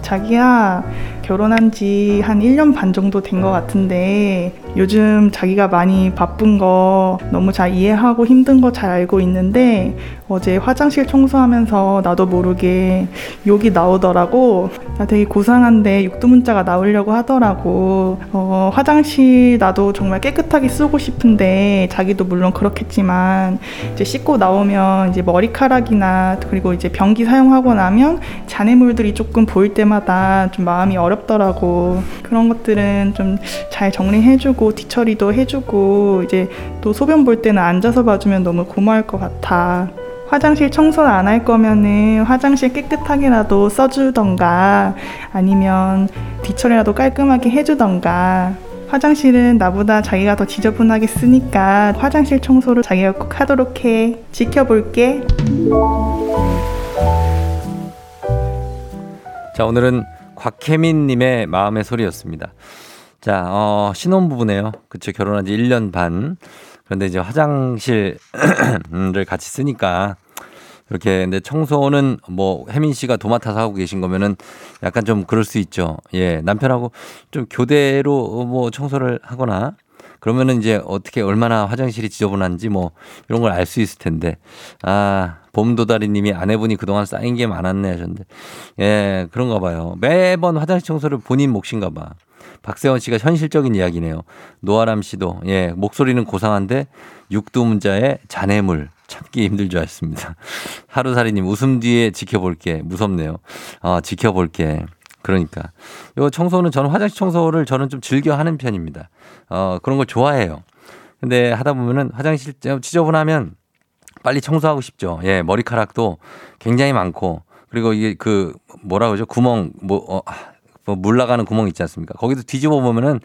자기야 결혼한 지 한 1년 반 정도 된 것 같은데 요즘 자기가 많이 바쁜 거 너무 잘 이해하고 힘든 거 잘 알고 있는데 어제 화장실 청소하면서 나도 모르게 욕이 나오더라고. 나 되게 고상한데 육두문자가 나오려고 하더라고. 어, 화장실 나도 정말 깨끗하게 쓰고 싶은데 자기도 물론 그렇겠지만 이제 씻고 나오면 이제 머리카락이나 그리고 이제 변기 사용하고 나면 잔해물들이 조금 보일 때마다 좀 마음이 어렵더라고. 그런 것들은 좀 잘 정리해주고 뒤처리도 해주고 이제 또 소변 볼 때는 앉아서 봐주면 너무 고마울 것 같아. 화장실 청소를 안 할 거면은 화장실 깨끗하게라도 써주던가 아니면 뒤처리라도 깔끔하게 해주던가 화장실은 나보다 자기가 더 지저분하게 쓰니까 화장실 청소를 자기가 꼭 하도록 해. 지켜볼게. 자, 오늘은 곽혜민님의 마음의 소리였습니다. 자, 어, 신혼부부네요. 그쵸. 결혼한 지 1년 반. 그런데 이제 화장실을 같이 쓰니까 이렇게 근데 청소는 뭐 혜민 씨가 도맡아서 하고 계신 거면은 약간 좀 그럴 수 있죠. 예. 남편하고 좀 교대로 뭐 청소를 하거나 그러면은 이제 어떻게 얼마나 화장실이 지저분한지 뭐 이런 걸 알 수 있을 텐데. 아 봄도다리 님이 아내분이 그동안 쌓인 게 많았네 하셨는데. 예 그런가 봐요. 매번 화장실 청소를 본인 몫인가 봐. 박세원 씨가 현실적인 이야기네요. 노아람 씨도. 예 목소리는 고상한데 육두 문자에 잔해물 참기 힘들 줄 알았습니다 하루살이님 웃음 뒤에 지켜볼게 무섭네요 아 지켜볼게 그러니까 요 청소는 저는 화장실 청소를 저는 좀 즐겨 하는 편입니다. 어 그런 걸 좋아해요. 근데 하다 보면은 화장실 지저분하면 빨리 청소하고 싶죠. 예, 머리카락도 굉장히 많고 그리고 이게 그 뭐라 그러죠? 구멍 뭐 어, 뭐물 나가는 구멍 있지 않습니까? 거기도 뒤집어 보면은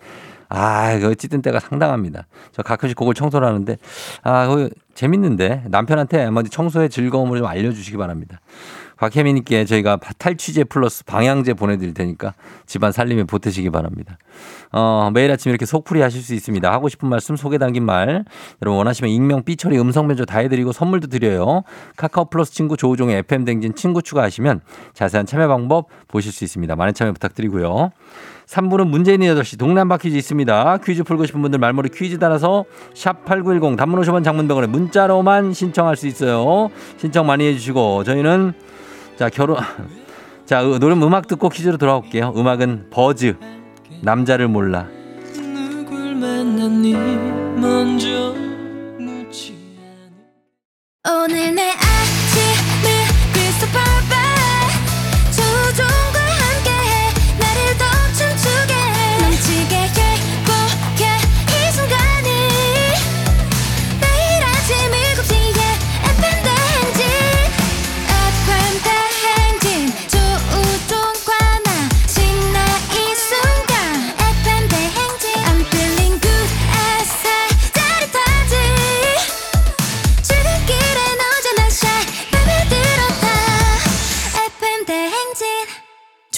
아, 그 찌든 때가 상당합니다. 저 가끔씩 그걸 청소를 하는데 아, 그 재밌는데 남편한테 한번 청소의 즐거움을 좀 알려주시기 바랍니다. 곽혜민님께 저희가 탈취제 플러스 방향제 보내드릴 테니까 집안 살림에 보태시기 바랍니다. 어, 매일 아침 이렇게 속풀이 하실 수 있습니다. 하고 싶은 말씀 소개 담긴 말 여러분 원하시면 익명 삐처리 음성 면조 다 해드리고 선물도 드려요. 카카오 플러스 친구 조우종의 FM 댕진 친구 추가하시면 자세한 참여 방법 보실 수 있습니다. 많은 참여 부탁드리고요. 3부는 문재인의 8시 동네 한바 퀴즈 있습니다. 퀴즈 풀고 싶은 분들 말머리 퀴즈 따라서 샵 8910 단문 50원 장문병원에 문자로만 신청할 수 있어요. 신청 많이 해주시고 저희는 자 결혼 자 노래 음악 듣고 퀴즈로 돌아올게요. 음악은 버즈 남자를 몰라. 누굴 만났니 먼저 묻지 않아 오늘 내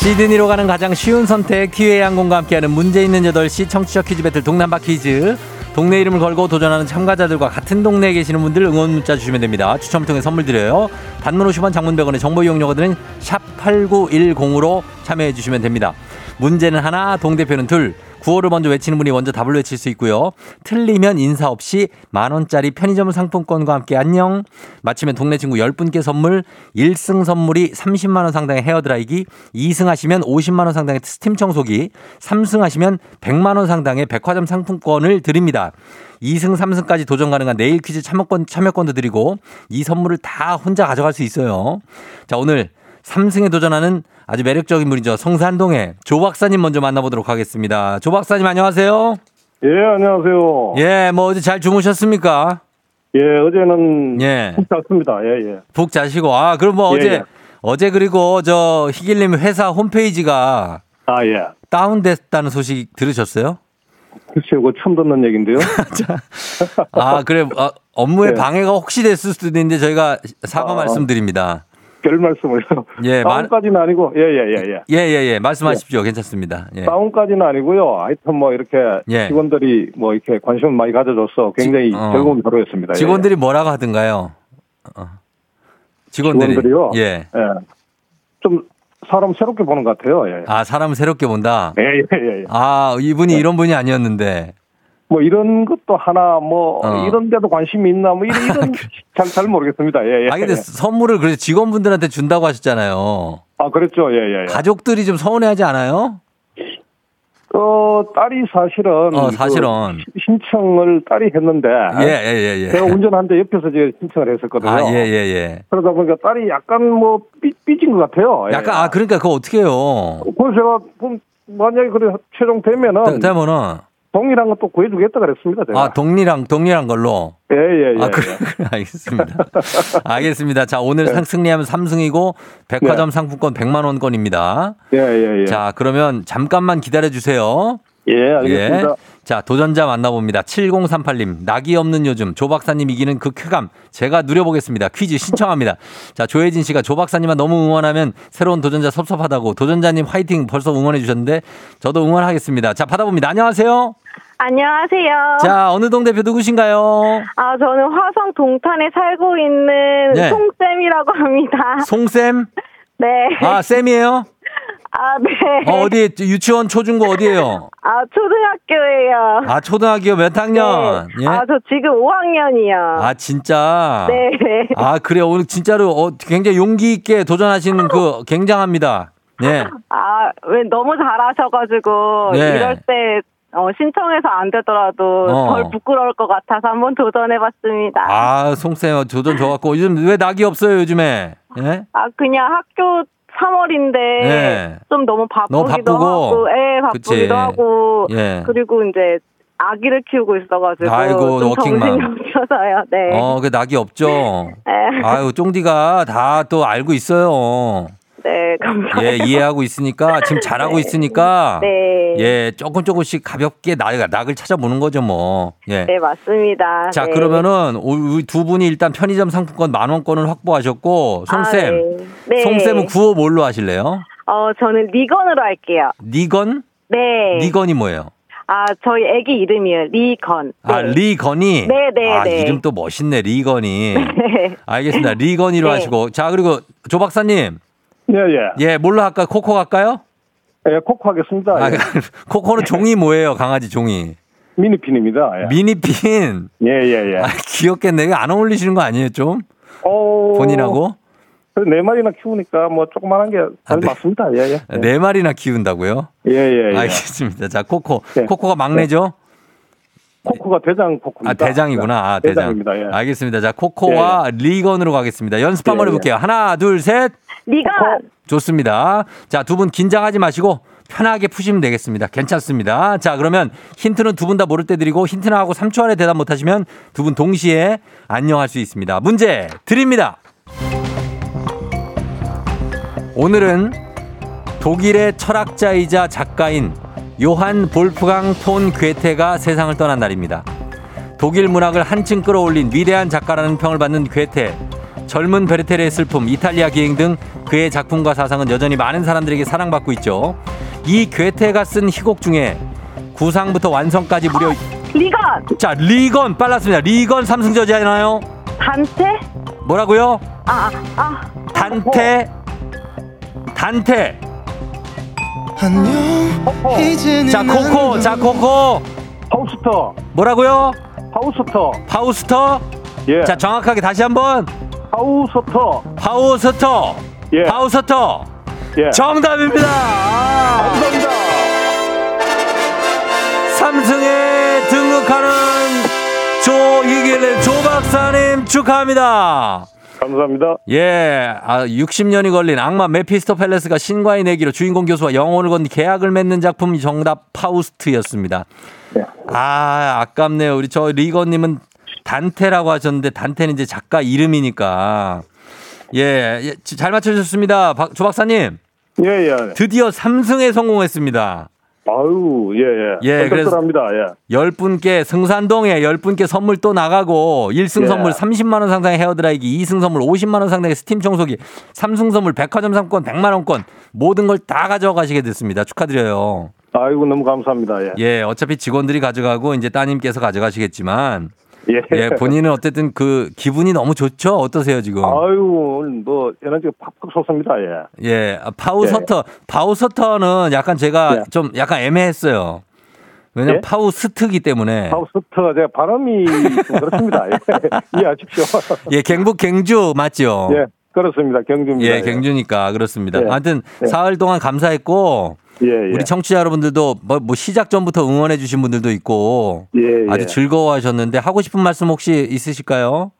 시드니로 가는 가장 쉬운 선택 기회 항공과 함께하는 문제 있는 8시 청취자 퀴즈 배틀 동네 한바 퀴즈. 동네 이름을 걸고 도전하는 참가자들과 같은 동네에 계시는 분들 응원 문자 주시면 됩니다. 추첨 통해 선물 드려요. 단문 50원 장문 100원의 정보 이용료들은 샵 8910으로 참여해 주시면 됩니다. 문제는 하나, 동대표는 둘. 구호를 먼저 외치는 분이 먼저 답을 외칠 수 있고요. 틀리면 인사 없이 만 원짜리 편의점 상품권과 함께 안녕. 마치면 동네 친구 10분께 선물, 1승 선물이 30만 원 상당의 헤어드라이기, 2승 하시면 50만 원 상당의 스팀 청소기, 3승 하시면 100만 원 상당의 백화점 상품권을 드립니다. 2승, 3승까지 도전 가능한 내일 퀴즈 참여권, 참여권도 드리고 이 선물을 다 혼자 가져갈 수 있어요. 자, 오늘 3승에 도전하는 아주 매력적인 분이죠. 성산동의 조 박사님 먼저 만나보도록 하겠습니다. 조 박사님 안녕하세요. 예, 안녕하세요. 예, 예, 뭐 어제 잘 주무셨습니까? 어제는 예. 푹 잤습니다. 예, 예. 푹 자시고. 아, 그럼 뭐 예, 어제 예. 어제 그리고 저 희길님 회사 홈페이지가 아, 예. 다운됐다는 소식 들으셨어요? 글쎄요, 그거 처음 듣는 얘기인데요. 아, 그래. 아, 업무에 네. 방해가 혹시 됐을 수도 있는데 저희가 사과 아. 말씀드립니다. 별 말씀을요. 예, 말- 다운까지는 아니고, 예, 예, 예, 예. 예, 예, 예. 말씀하십시오. 괜찮습니다. 예. 다운까지는 아니고요. 하여튼 뭐 이렇게 예. 직원들이 뭐 이렇게 관심을 많이 가져줘서 굉장히 지- 어. 즐거운 하루였습니다. 예. 직원들이 뭐라고 하던가요? 어. 직원들이. 직원들이요? 예. 예. 좀 사람 새롭게 보는 것 같아요. 예. 아, 사람을 새롭게 본다? 예, 예, 예. 예. 아, 이분이 이런 분이 아니었는데. 뭐 이런 것도 하나 뭐 어. 이런 데도 관심이 있나 뭐 이런, 이런 잘, 잘 모르겠습니다. 예, 예. 아, 근데 선물을 그래서 직원분들한테 준다고 하셨잖아요. 아, 그랬죠. 예, 예, 예. 가족들이 좀 서운해하지 않아요? 어, 딸이 사실은. 어, 사실은. 그 신청을 딸이 했는데. 예, 예, 예, 예. 제가 운전하는데 옆에서 제가 신청을 했었거든요. 아, 예, 예, 예. 그러다 보니까 딸이 약간 뭐 삐, 삐진 것 같아요. 예. 약간, 아, 그러니까 그거 어떻게 해요? 그래서 제가 좀 만약에 그래 최종 되면은 되면은, 동일한 것도 구해주겠다 그랬습니다. 제가. 아, 동일한, 동일한 걸로. 예, 예, 예. 아, 그래, 그래, 알겠습니다. 알겠습니다. 자, 오늘 상 승리하면 3승이고, 백화점 상품권 100만원권입니다. 예, 예, 예. 자, 그러면 잠깐만 기다려 주세요. 예, 알겠습니다. 자, 도전자 만나봅니다. 7038님, 낙이 없는 요즘, 조 박사님 이기는 그 쾌감, 제가 누려보겠습니다. 퀴즈 신청합니다. 자, 조혜진 씨가 조 박사님만 너무 응원하면 새로운 도전자 섭섭하다고, 도전자님 화이팅 벌써 응원해 주셨는데, 저도 응원하겠습니다. 자, 받아봅니다. 안녕하세요. 안녕하세요. 자, 어느 동 대표 누구신가요? 아, 저는 화성 동탄에 살고 있는 네. 송쌤이라고 합니다. 송쌤? 네. 아, 쌤이에요? 아, 네. 어, 어디, 유치원, 초중고 어디에요? 아, 초등학교예요. 아, 초등학교 몇 학년? 네. 예? 아, 저 지금 5학년이요. 아, 진짜? 네. 아, 그래요. 오늘 진짜로 어, 굉장히 용기 있게 도전하시는 그 굉장합니다. 예. 아, 왜 너무 잘하셔가지고, 네. 이럴 때, 어, 신청해서 안 되더라도 어. 덜 부끄러울 것 같아서 한번 도전해봤습니다. 아, 송쌤 도전 좋았고 요즘 왜 낙이 없어요, 요즘에? 예? 아, 그냥 학교 3월인데 네. 좀 너무 바쁘기도 너무 바쁘고. 하고, 예, 바쁘기도 그치. 하고, 예. 그리고 이제 아기를 키우고 있어가지고 아이고, 좀. 정신이 없어서요. 네. 어, 그 낙이 없죠. 네. 아유, 쫑디가 다 또 알고 있어요. 네, 감사합니다. 예, 이해하고 있으니까 지금 잘하고 있으니까 네. 예, 조금 조금씩 가볍게 낙, 낙을 찾아보는 거죠, 뭐. 예. 네, 맞습니다. 자, 네. 그러면은 우리 두 분이 일단 편의점 상품권 만 원권을 확보하셨고 송쌤. 아, 네. 네. 송쌤은 구호 뭘로 하실래요? 어, 저는 리건으로 할게요. 니건? 네. 니건이 뭐예요? 아, 저희 애기 이름이에요. 리건. 아, 네. 리건이? 네, 네, 아, 네. 이름 또 멋있네, 리건이. 네. 알겠습니다. 리건이로 네. 하시고. 자, 그리고 조 박사님. 예, 예. 예, 뭘로 할까요? 코코 갈까요? 예, 코코 하겠습니다. 아, 예. 코코는 종이 뭐예요, 강아지 종이? 미니핀입니다. 예, 미니핀. 예, 예. 예. 아, 귀엽겠네. 이거 안 어울리시는 거 아니에요, 좀? 어, 본인하고? 네 마리나 키우니까 뭐 조그만한 게잘 아, 네. 맞습니다. 예, 예. 네 마리나 키운다고요? 예, 예, 예. 알겠습니다. 자, 코코. 네. 코코가 막내죠? 코코가 대장 코코입니다. 아, 대장이구나. 아, 대장. 대장입니다. 예. 알겠습니다. 자, 코코와 리건으로 가겠습니다. 연습 한번 예, 예. 해볼게요. 하나, 둘, 셋. 리건. 좋습니다. 자, 두 분 긴장하지 마시고 편하게 푸시면 되겠습니다. 괜찮습니다. 자, 그러면 힌트는 두 분 다 모를 때 드리고 힌트나 하고 3초 안에 대답 못 하시면 두 분 동시에 안녕할 수 있습니다. 문제 드립니다. 오늘은 독일의 철학자이자 작가인 요한 볼프강 폰 괴테가 세상을 떠난 날입니다. 독일 문학을 한층 끌어올린 위대한 작가라는 평을 받는 괴테. 젊은 베르테르의 슬픔, 이탈리아 기행 등 그의 작품과 사상은 여전히 많은 사람들에게 사랑받고 있죠. 이 괴테가 쓴 희곡 중에 구상부터 완성까지 무려 리건. 자 리건 빨랐습니다. 리건 삼승저지하나요? 단테? 뭐라고요? 아, 아, 아. 단테 단테 자 코코 자 코코 하우스터, 뭐라고요? 하우스터. 파우스터 예. 자 정확하게 다시 한번 하우스터. 파우스터 예. 파우스터 예. 정답입니다 아, 감사합니다. 삼승에 등극하는 조이길래 조 박사님 축하합니다. 감사합니다. 예, 아, 60년이 걸린 악마 메피스토 펠레스가 신과의 내기로 주인공 교수와 영혼을 건 계약을 맺는 작품 정답 파우스트였습니다. 네. 아, 아깝네요. 우리 저 리거님은 단테라고 하셨는데 단테는 이제 작가 이름이니까. 예, 예, 잘 맞춰주셨습니다. 박- 조 박사님. 예, 예. 드디어 3승에 성공했습니다. 아유, 예, 예. 예, 그래서- 합니다 예. 10분께 승산동에 10분께 선물 또 나가고 1승 예. 선물 30만 원 상당의 헤어드라이기, 2승 선물 50만 원 상당의 스팀 청소기, 3승 선물 백화점 상권 100만 원권 모든 걸 다 가져가시게 됐습니다. 축하드려요. 아이고, 너무 감사합니다. 예. 예, 어차피 직원들이 가져가고 이제 따님께서 가져가시겠지만 예. 예, 본인은 어쨌든 그 기분이 너무 좋죠? 어떠세요, 지금? 아유, 뭐, 에너지가 팍팍 솟습니다. 예. 예, 아, 파우서터, 파우서터는 약간 제가 예. 좀 약간 애매했어요. 왜냐면 예? 파우스트기 때문에. 하우스터, 제가 발음이 좀 그렇습니다. 예. 이해하십시오. 예, 경북 경주 맞죠? 예, 그렇습니다. 경주입니다. 예, 경주니까 그렇습니다. 예. 하여튼 예. 사흘 동안 감사했고 예, 예. 우리 청취자 여러분들도 뭐, 뭐 시작 전부터 응원해 주신 분들도 있고 예, 예. 아주 즐거워하셨는데 하고 싶은 말씀 혹시 있으실까요?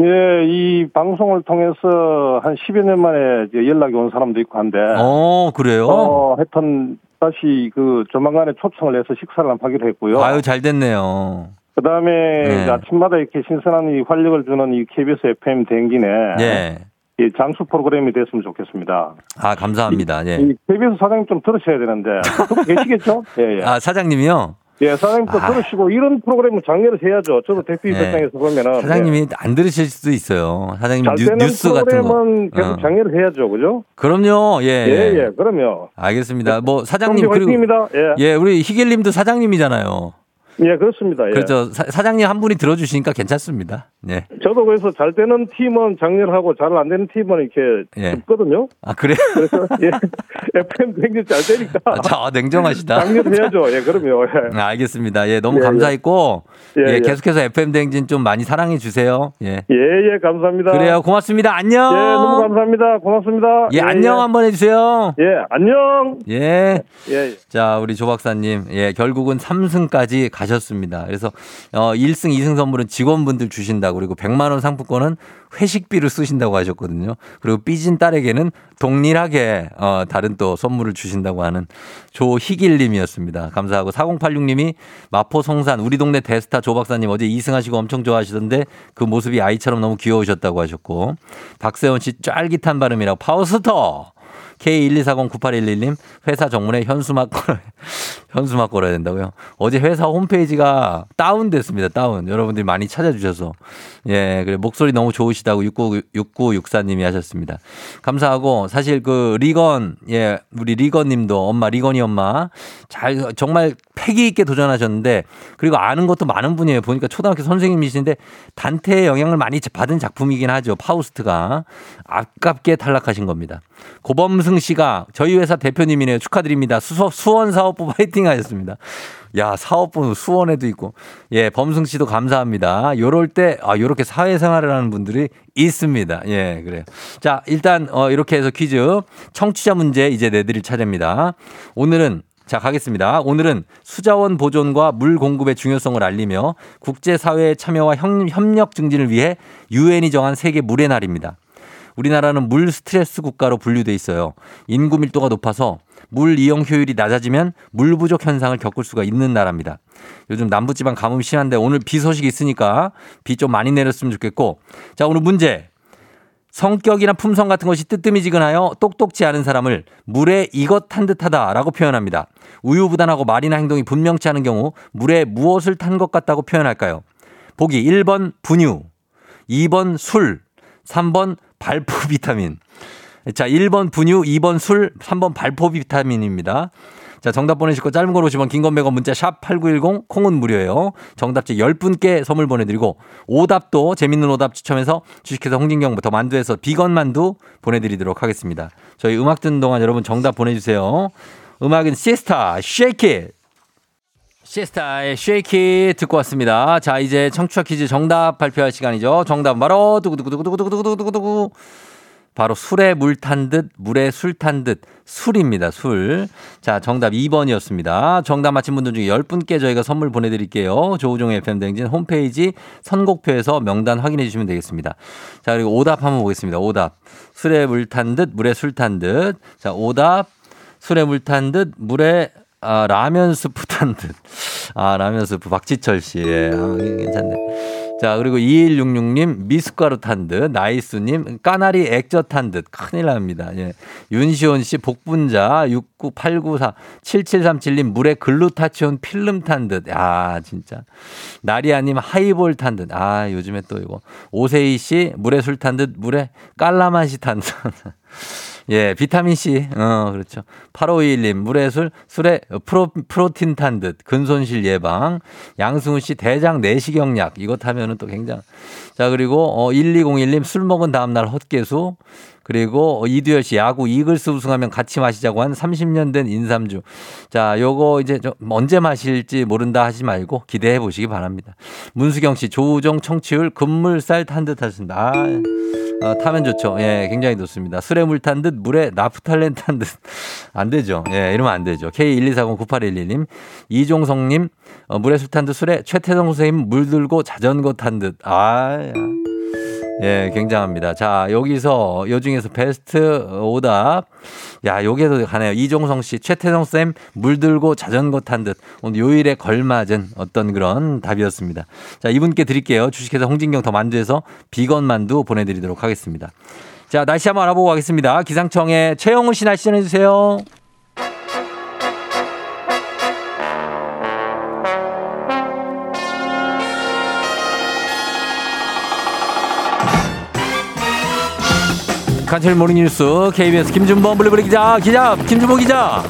예, 이 방송을 통해서 한 10여 년 만에 연락이 온 사람도 있고 한데, 어, 그래요? 어, 하여튼 다시 그 조만간에 초청을 해서 식사를 하기로 했고요. 아유, 잘 됐네요. 그 다음에 네. 아침마다 이렇게 신선한 이 활력을 주는 이 KBS FM 대행진에 예. 이 장수 프로그램이 됐으면 좋겠습니다. 아, 감사합니다. 예. 이 KBS 사장님 좀 들으셔야 되는데 듣고 계시겠죠? 예, 예. 아, 사장님이요? 예, 사장님도 아. 들으시고 이런 프로그램을 장려를 해야죠. 저도 대표 네. 입장에서 보면은 사장님이 안 들으실 수도 있어요. 사장님 잘 뉴, 되는 뉴스 같은 거. 프로그램은 계속 어. 장려를 해야죠, 그죠? 그럼요. 예. 예, 예, 그럼요. 알겠습니다. 뭐 사장님 그리고 화이팅입니다. 예, 예, 우리 희길님도 사장님이잖아요. 예, 그렇습니다. 예. 그렇죠. 사, 사장님 한 분이 들어주시니까 괜찮습니다. 예. 저도 그래서 잘 되는 팀은 장려를 하고 잘 안 되는 팀은 이렇게 예. 듣거든요. 아 그래? 그래서 예, FM 굉장히 잘 되니까 아, 자 냉정하시다. 장려를 해야죠. 예, 그럼요. 예. 아, 알겠습니다. 예, 너무 예, 감사했고 예, 예, 예. 계속해서 FM 대행진 좀 많이 사랑해 주세요. 예. 예, 예, 감사합니다. 그래요. 고맙습니다. 안녕. 예, 너무 감사합니다. 고맙습니다. 예, 안녕 한번 해주세요. 예, 안녕. 예. 예, 예. 자, 우리 조 박사님, 예, 결국은 3승까지 가 셨습니다. 그래서, 어, 1승, 2승 선물은 직원분들 주신다고, 그리고 100만 원 상품권은 회식비로 쓰신다고 하셨거든요. 그리고 삐진 딸에게는 동일하게, 어, 다른 또 선물을 주신다고 하는 조희길 님이었습니다. 감사하고, 4086 님이 마포 성산, 우리 동네 대스타 조 박사님 어제 2승 하시고 엄청 좋아하시던데 그 모습이 아이처럼 너무 귀여우셨다고 하셨고, 박세원 씨 쫄깃한 발음이라고 파워스터! K124098111님 회사 정문에 현수막 현수 막 걸어야 된다고요. 어제 회사 홈페이지가 다운됐습니다. 다운. 여러분들이 많이 찾아주셔서 예 그래 목소리 너무 좋으시다고 69 6964님이 하셨습니다. 감사하고 사실 그 리건 예 우리 리건 님도 엄마 리건이 엄마 잘 정말 패기 있게 도전하셨는데 그리고 아는 것도 많은 분이에요. 보니까 초등학교 선생님이신데 단테의 영향을 많이 받은 작품이긴 하죠. 파우스트가 아깝게 탈락하신 겁니다. 고범승 씨가 저희 회사 대표님이네요. 축하드립니다. 수, 수원 사업부 파이팅 하셨습니다. 야, 사업부 수원에도 있고. 예, 범승 씨도 감사합니다. 요럴 때, 아, 요렇게 사회생활을 하는 분들이 있습니다. 예, 그래요. 자, 일단, 어, 이렇게 해서 퀴즈. 청취자 문제 이제 내드릴 차례입니다. 오늘은 자, 가겠습니다. 오늘은 수자원 보존과 물 공급의 중요성을 알리며 국제사회의 참여와 협- 협력 증진을 위해 유엔이 정한 세계 물의 날입니다. 우리나라는 물 스트레스 국가로 분류돼 있어요. 인구 밀도가 높아서 물 이용 효율이 낮아지면 물 부족 현상을 겪을 수가 있는 나라입니다. 요즘 남부지방 가뭄 심한데 오늘 비 소식이 있으니까 비 좀 많이 내렸으면 좋겠고. 자, 오늘 문제. 성격이나 품성 같은 것이 뜨뜨미지근하여 똑똑지 않은 사람을 물에 이것 탄 듯하다라고 표현합니다. 우유부단하고 말이나 행동이 분명치 않은 경우 물에 무엇을 탄 것 같다고 표현할까요? 보기 1번 분유, 2번 술, 3번 발포 비타민. 자, 1번 분유, 2번 술, 3번 발포 비타민입니다. 자, 정답 보내실 거 짧은 걸 오시면 긴건 100원 문자 샵 8910 콩은 무료예요. 정답지 10분께 선물 보내드리고 오답도 재밌는 오답 추첨해서 주식회사 홍진경부터 만두에서 비건 만두 보내드리도록 하겠습니다. 저희 음악 듣는 동안 여러분 정답 보내주세요. 음악은 시스타 Shake It 시스타의 Shake It 듣고 왔습니다. 자, 이제 청취자 퀴즈 정답 발표할 시간이죠. 정답 바로 두구두구두구두구두구두구두구 바로 술에 물 탄 듯, 물에 술 탄 듯, 술입니다, 술. 자, 정답 2번이었습니다. 정답 맞힌 분들 중에 10분께 저희가 선물 보내드릴게요. 조우종의 FM댕진 홈페이지 선곡표에서 명단 확인해 주시면 되겠습니다. 자, 그리고 오답 한번 보겠습니다. 오답. 술에 물 탄 듯, 물에 술 탄 듯. 자, 오답. 술에 물 탄 듯, 물에 아, 라면 스프 탄 듯. 아, 라면 스프. 박지철 씨. 예, 아, 괜찮네. 자, 그리고 2166님, 미숫가루 탄 듯. 나이스님, 까나리 액젓 탄 듯. 큰일 납니다. 예. 윤시온 씨, 복분자. 69894. 7737님, 물에 글루타치온 필름 탄 듯. 야, 진짜. 나리아님, 하이볼 탄 듯. 아, 요즘에 또 이거. 오세희 씨, 물에 술 탄 듯. 물에 깔라맛이 탄 듯. 예, 비타민 C. 어, 그렇죠. 8521님, 물에 술, 술에 프로, 프로틴 탄 듯, 근손실 예방. 양승우 씨, 대장 내시경약. 이거 타면은 또 굉장히. 자, 그리고, 어, 1201님, 술 먹은 다음날 헛개수. 그리고 어, 이두열 씨, 야구 이글스 우승하면 같이 마시자고 한 30년 된 인삼주. 자, 요거 이제 좀 언제 마실지 모른다 하지 말고 기대해 보시기 바랍니다. 문수경 씨, 조우종 청취율 금물살 탄 듯 하신다. 아, 어, 타면 좋죠. 예, 굉장히 좋습니다. 술에 물 탄 듯, 물에 나프탈렌 탄 듯. 안 되죠. 예, 이러면 안 되죠. K124098111님, 이종성님, 어, 물에 술 탄 듯, 술에 최태성 선생님 물 들고 자전거 탄 듯. 아, 야. 예, 굉장합니다. 자, 여기서 요 중에서 베스트 오답. 야, 여기에도 가네요. 이종성 씨, 최태성 쌤, 물 들고 자전거 탄 듯. 오늘 요일에 걸맞은 어떤 그런 답이었습니다. 자, 이분께 드릴게요. 주식회사 홍진경 더 만두에서 비건 만두 보내드리도록 하겠습니다. 자, 날씨 한번 알아보고 가겠습니다. 기상청에 최영우 씨 날씨 전해주세요. 간추린 모닝 뉴스 KBS 김준범 블리블리 기자 기자 김준범 기자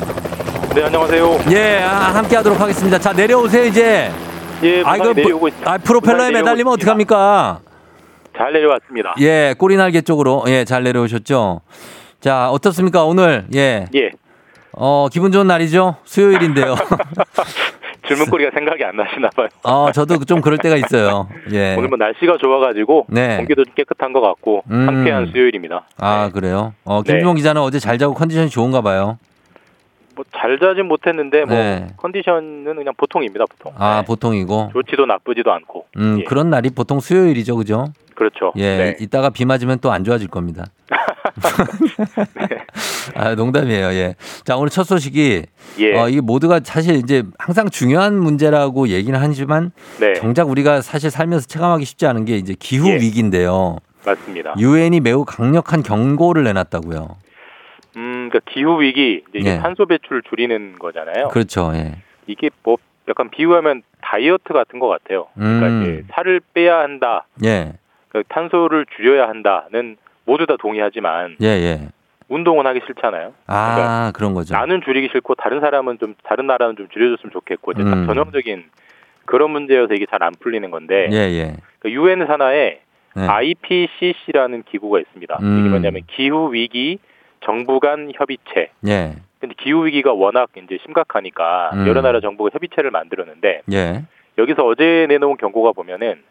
네, 안녕하세요. 예 아, 함께 하도록 하겠습니다 자 내려오세요 이제 예, 아, 이거 내려오고 뭐-. 아, 프로펠러에 매달리면 있습니다. 어떡 합니까 잘 내려왔습니다. 예 꼬리 날개 쪽으로 예잘 내려오셨죠 자 어떻습니까 오늘 예 예. 어, 기분 좋은 날이죠 수요일인데요 질문거리가 생각이 안 나시나 봐요. 어 저도 좀 그럴 때가 있어요 예 오늘 뭐 날씨가 좋아가지고 네. 공기도 좀 깨끗한 것 같고 음. 상쾌한 수요일입니다. 아 그래요 어 네. 김준범 기자는 어제 잘 자고 컨디션이 좋은가 봐요 뭐잘 자진 못했는데 뭐 네. 컨디션은 그냥 보통입니다. 보통. 아 네. 보통이고 좋지도 나쁘지도 않고. 음 예. 그런 날이 보통 수요일이죠 그죠 그렇죠. 예, 네. 이따가 비 맞으면 또 안 좋아질 겁니다. 아, 농담이에요. 예. 자, 오늘 첫 소식이 예. 어, 이게 모두가 사실 이제 항상 중요한 문제라고 얘기는 하지만 네. 정작 우리가 사실 살면서 체감하기 쉽지 않은 게 이제 기후 예. 위기인데요. 맞습니다. 유엔이 매우 강력한 경고를 내놨다고요. 음, 그러니까 기후 위기 이제 예. 탄소 배출 줄이는 거잖아요. 그렇죠. 예. 이게 뭐 약간 비유하면 다이어트 같은 것 같아요. 그러니까 음. 이제 살을 빼야 한다. 예. 그 탄소를 줄여야 한다는 모두 다 동의하지만 예, 예. 운동은 하기 싫잖아요. 아, 그러니까 그런 거죠. 나는 줄이기 싫고 다른 사람은 좀 다른 나라는 좀 줄여줬으면 좋겠고 이제 딱 음. 전형적인 그런 문제여서 이게 잘 안 풀리는 건데 예, 예. 유엔 산하에 네. IPCC라는 기구가 있습니다. 음. 이게 뭐냐면 기후 위기 정부 간 협의체. 예. 근데 기후 위기가 워낙 이제 심각하니까 음. 여러 나라 정부가 협의체를 만들었는데 예. 여기서 어제 내놓은 경고가 보면은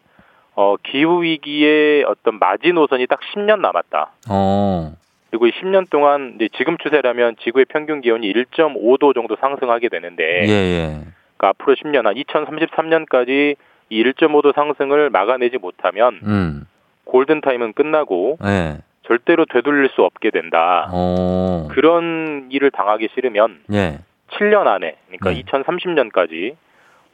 어 기후 위기의 어떤 마지노선이 딱 10년 남았다. 어. 그리고 이 10년 동안 이제 지금 추세라면 지구의 평균 기온이 1.5도 정도 상승하게 되는데 예, 예. 그러니까 앞으로 10년 한 2033년까지 이 1.5도 상승을 막아내지 못하면 음. 골든 타임은 끝나고 예. 절대로 되돌릴 수 없게 된다. 어. 그런 일을 당하기 싫으면 예. 7년 안에 그러니까 네. 2030년까지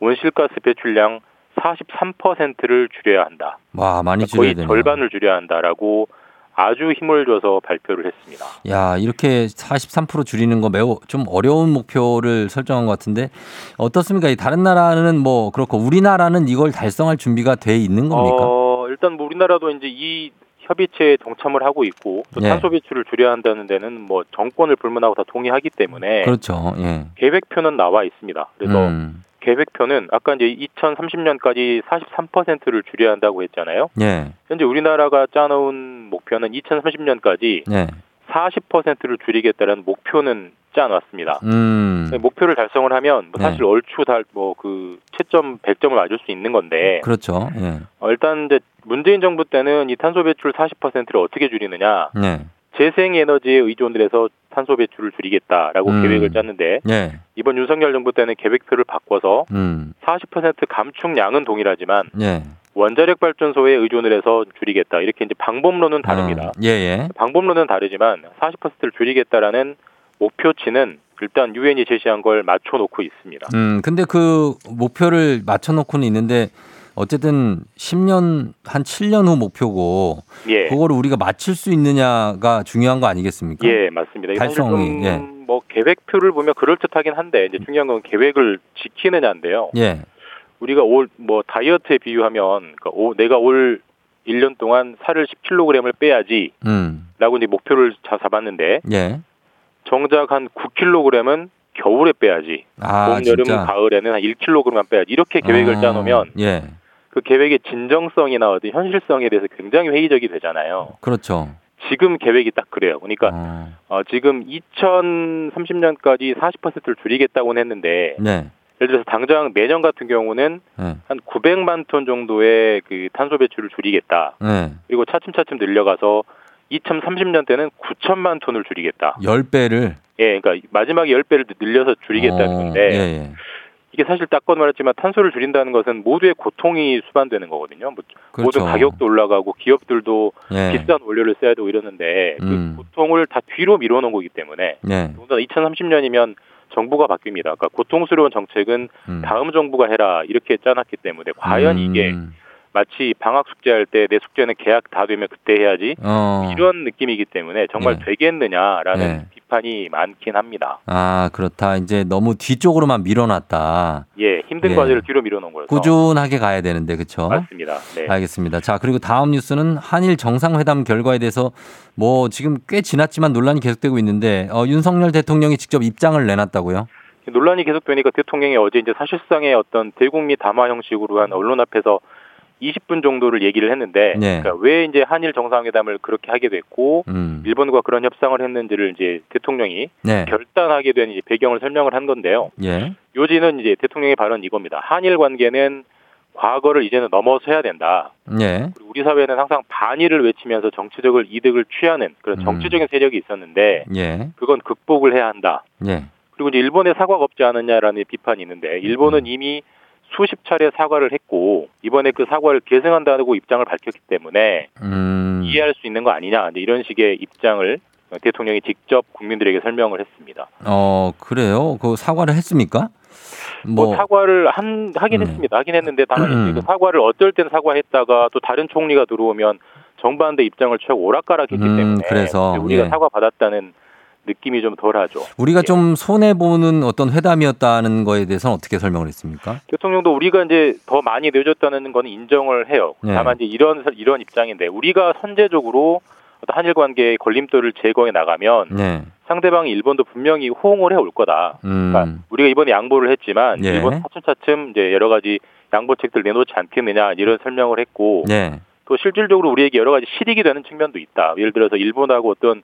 온실가스 배출량 43%를 줄여야 한다. 와, 많이 그러니까 거의 줄여야 되네요. 절반을 줄여야 한다라고 아주 힘을 줘서 발표를 했습니다. 야, 이렇게 43% 줄이는 거 매우 좀 어려운 목표를 설정한 것 같은데 어떻습니까? 이 다른 나라는 뭐 그렇고 우리나라는 이걸 달성할 준비가 돼 있는 겁니까? 어, 일단 뭐 우리나라도 이제 이 협의체에 동참을 하고 있고 또 예. 탄소 배출을 줄여야 한다는 데는 뭐 정권을 불문하고 다 동의하기 때문에 그렇죠. 예. 계획표는 나와 있습니다. 그래서 음. 계획표는 아까 이제 2030년까지 43%를 줄여야 한다고 했잖아요. 예. 현재 우리나라가 짜놓은 목표는 2030년까지 예. 40%를 줄이겠다는 목표는 짜놨습니다. 음. 목표를 달성을 하면 뭐 네. 사실 얼추 달 뭐 그 채점 100점을 맞을 수 있는 건데 그렇죠. 예. 어, 일단 이제 문재인 정부 때는 이 탄소 배출 40%를 어떻게 줄이느냐 예. 재생 에너지에 의존을 해서 탄소 배출을 줄이겠다라고 음. 계획을 짰는데 예. 이번 윤석열 정부 때는 계획표를 바꿔서 음. 40% 감축량은 동일하지만 예. 원자력 발전소에 의존을 해서 줄이겠다 이렇게 이제 방법론은 다릅니다. 어, 예, 예. 방법론은 다르지만 40%를 줄이겠다라는 목표치는 일단 유엔이 제시한 걸 맞춰놓고 있습니다. 음, 근데 그 목표를 맞춰놓고는 있는데 어쨌든 10년 한 7년 후 목표고 예. 그거를 우리가 맞출 수 있느냐가 중요한 거 아니겠습니까? 예, 맞습니다. 달성이, 좀 예. 뭐 계획표를 보면 그럴 듯하긴 한데 이제 중요한 건 계획을 지키느냐인데요. 예. 우리가 올 뭐 다이어트에 비유하면 그러니까 오, 내가 올 1년 동안 살을 10kg을 빼야지라고 음. 이제 목표를 자- 잡았는데 예. 정작 한 9kg은 겨울에 빼야지. 아, 봄, 여름. 가을에는 한 1kg만 빼야지. 이렇게 계획을 아, 짜놓으면 예. 그 계획의 진정성이나 어떤 현실성에 대해서 굉장히 회의적이 되잖아요. 그렇죠. 지금 계획이 딱 그래요. 그러니까 어. 어, 지금 2030년까지 40%를 줄이겠다고는 했는데 네. 예를 들어서 당장 내년 같은 경우는 네. 한 900만 톤 정도의 그 탄소 배출을 줄이겠다. 네. 그리고 차츰차츰 늘려가서 2030년 때는 9천만 톤을 줄이겠다. 10배를 예, 그러니까 마지막에 10배를 늘려서 줄이겠다는 어, 건데 예, 예. 이게 사실 딱건 말했지만 탄소를 줄인다는 것은 모두의 고통이 수반되는 거거든요. 뭐 그렇죠. 모든 가격도 올라가고 기업들도 예. 비싼 원료를 써야 되고 이러는데 음. 그 고통을 다 뒤로 밀어놓은 거기 때문에 네. 더군다나 2030년이면 정부가 바뀝니다. 그러니까 고통스러운 정책은 음. 다음 정부가 해라 이렇게 짜놨기 때문에 과연 이게 음. 마치 방학 숙제할 때 내 숙제는 계약 다 되면 그때 해야지 어. 이런 느낌이기 때문에 정말 예. 되겠느냐라는 예. 비판이 많긴 합니다. 아, 그렇다. 이제 너무 뒤쪽으로만 밀어놨다. 예, 힘든 예. 과제를 뒤로 밀어놓은 거여서 꾸준하게 가야 되는데, 그쵸? 맞습니다. 네. 알겠습니다. 자, 그리고 다음 뉴스는 한일 정상회담 결과에 대해서 뭐 지금 꽤 지났지만 논란이 계속되고 있는데, 어, 윤석열 대통령이 직접 입장을 내놨다고요? 논란이 계속되니까 대통령이 어제 이제 사실상의 어떤 대국민 담화 형식으로 한 언론 앞에서 20분 정도를 얘기를 했는데 네. 그러니까 왜 이제 한일 정상회담을 그렇게 하게 됐고 음. 일본과 그런 협상을 했는지를 이제 대통령이 네. 결단하게 된 이제 배경을 설명을 한 건데요. 예. 요지는 이제 대통령의 발언 이겁니다. 한일 관계는 과거를 이제는 넘어서야 된다. 예. 우리 사회는 항상 반일을 외치면서 정치적을 이득을 취하는 그런 음. 정치적인 세력이 있었는데 예. 그건 극복을 해야 한다. 예. 그리고 이제 일본에 사과가 없지 않느냐라는 비판이 있는데 일본은 이미 수십 차례 사과를 했고 이번에 그 사과를 계승한다고 입장을 밝혔기 때문에 음. 이해할 수 있는 거 아니냐 이런 식의 입장을 대통령이 직접 국민들에게 설명을 했습니다. 어, 그래요? 그 사과를 했습니까? 뭐, 사과를 한 하긴 음. 했습니다. 하긴 했는데 다만 음. 그 사과를 어쩔 땐 사과했다가 또 다른 총리가 들어오면 정반대 입장을 취하고 오락가락했기 음, 때문에 그래서, 우리가 예. 사과 받았다는 느낌이 좀 덜하죠. 우리가 예. 좀 손해 보는 어떤 회담이었다는 거에 대해서는 어떻게 설명을 했습니까? 대통령도 우리가 이제 더 많이 늦었다는 거는 인정을 해요. 네. 다만 이제 이런 이런 입장인데 우리가 선제적으로 어떤 한일 관계의 걸림돌을 제거해 나가면 네. 상대방이 일본도 분명히 호응을 해 올 거다. 음. 그러니까 우리가 이번에 양보를 했지만 예. 일본 차츰차츰 이제 여러 가지 양보책들 내놓지 않겠느냐 이런 설명을 했고 네. 또 실질적으로 우리에게 여러 가지 실익이 되는 측면도 있다. 예를 들어서 일본하고 어떤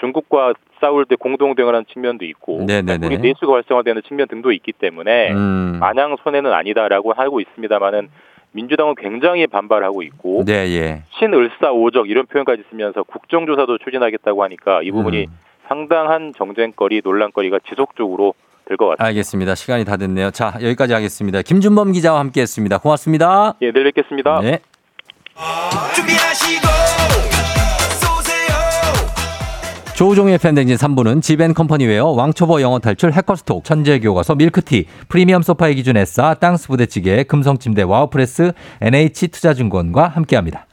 중국과 싸울 때 공동 대응하는 측면도 있고 네네네. 우리 내수가 활성화되는 측면 등도 있기 때문에 음. 마냥 손해는 아니다라고 하고 있습니다만은 민주당은 굉장히 반발하고 있고 네, 예. 신을사오적 이런 표현까지 쓰면서 국정조사도 추진하겠다고 하니까 이 부분이 음. 상당한 정쟁거리 논란거리가 지속적으로 될 것 같습니다. 알겠습니다. 시간이 다 됐네요. 자, 여기까지 하겠습니다. 김준범 기자와 함께 했습니다. 고맙습니다. 예, 내일 뵙겠습니다. 네. 조우종의 FM댕진 3부는 지벤컴퍼니웨어, 왕초보 영어 탈출, 해커스톡, 천재교과서, 밀크티, 프리미엄 소파의 기준 에싸, 땅스 부대찌개, 금성침대, 와우프레스, NH투자증권과 함께합니다.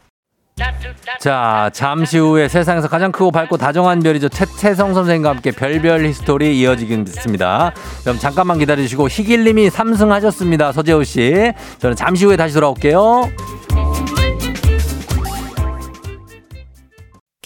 자, 잠시 후에 세상에서 가장 크고 밝고 다정한 별이죠. 최태성 선생님과 함께 별별 히스토리 이어지겠습니다. 그럼 잠깐만 기다려주시고 희길님이 3승 하셨습니다. 서재호 씨. 저는 잠시 후에 다시 돌아올게요.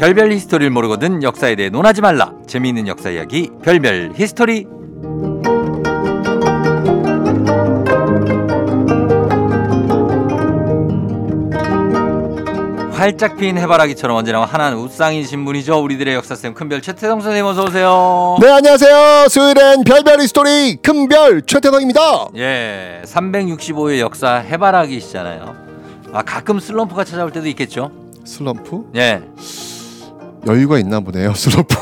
별별 히스토리를 모르거든 역사에 대해 논하지 말라. 재미있는 역사 이야기 별별 히스토리. 활짝 핀 해바라기처럼 언제나 환한 웃상이신 분이죠. 우리들의 역사쌤 큰별 최태성 선생님 어서 오세요. 네 안녕하세요 수요일엔 별별 히스토리 큰별 최태성입니다 예, 365의 역사 해바라기시잖아요. 아 가끔 슬럼프가 찾아올 때도 있겠죠. 슬럼프 예. 여유가 있나 보네요 슬럼프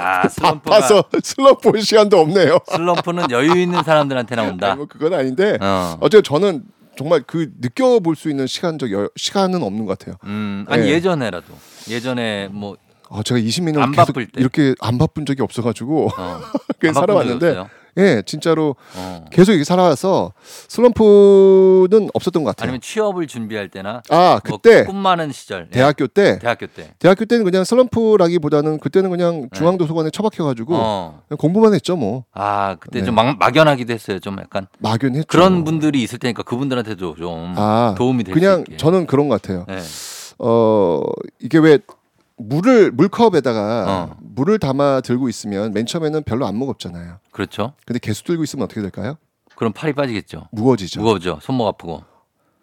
아 슬럼프가 바빠서 슬럼프 올 시간도 없네요 슬럼프는 여유 있는 사람들한테나 온다. 아니, 뭐 그건 아닌데 어. 어쨌든 저는 정말 그 느껴볼 수 있는 시간적 여, 시간은 없는 것 같아요 음, 아니 예. 예전에라도 예전에 뭐 아, 제가 20년 안 계속 바쁠 때. 이렇게 안 바쁜 적이 없어가지고 어, 그냥 적이 살아왔는데 없어요? 예 진짜로 어. 계속 이렇게 살아와서 슬럼프는 없었던 것 같아요 아니면 취업을 준비할 때나 아뭐 그때 꿈 많은 시절 예. 대학교 때 대학교 때 대학교 때는 그냥 슬럼프라기보다는 그때는 그냥 중앙 도서관에 처박혀가지고 네. 어. 공부만 했죠 뭐 아 그때 네. 좀 막, 막연하기도 했어요 좀 약간 막연했죠. 그런 분들이 있을 테니까 그분들한테도 좀 아, 도움이 될수 그냥 저는 그런 것 같아요. 네. 어 이게 왜 물을 물컵에다가 어. 물을 담아 들고 있으면 맨 처음에는 별로 안 무겁잖아요. 그렇죠 근데 계속 들고 있으면 어떻게 될까요? 그럼 팔이 빠지겠죠 무거워지죠. 무거워져 손목 아프고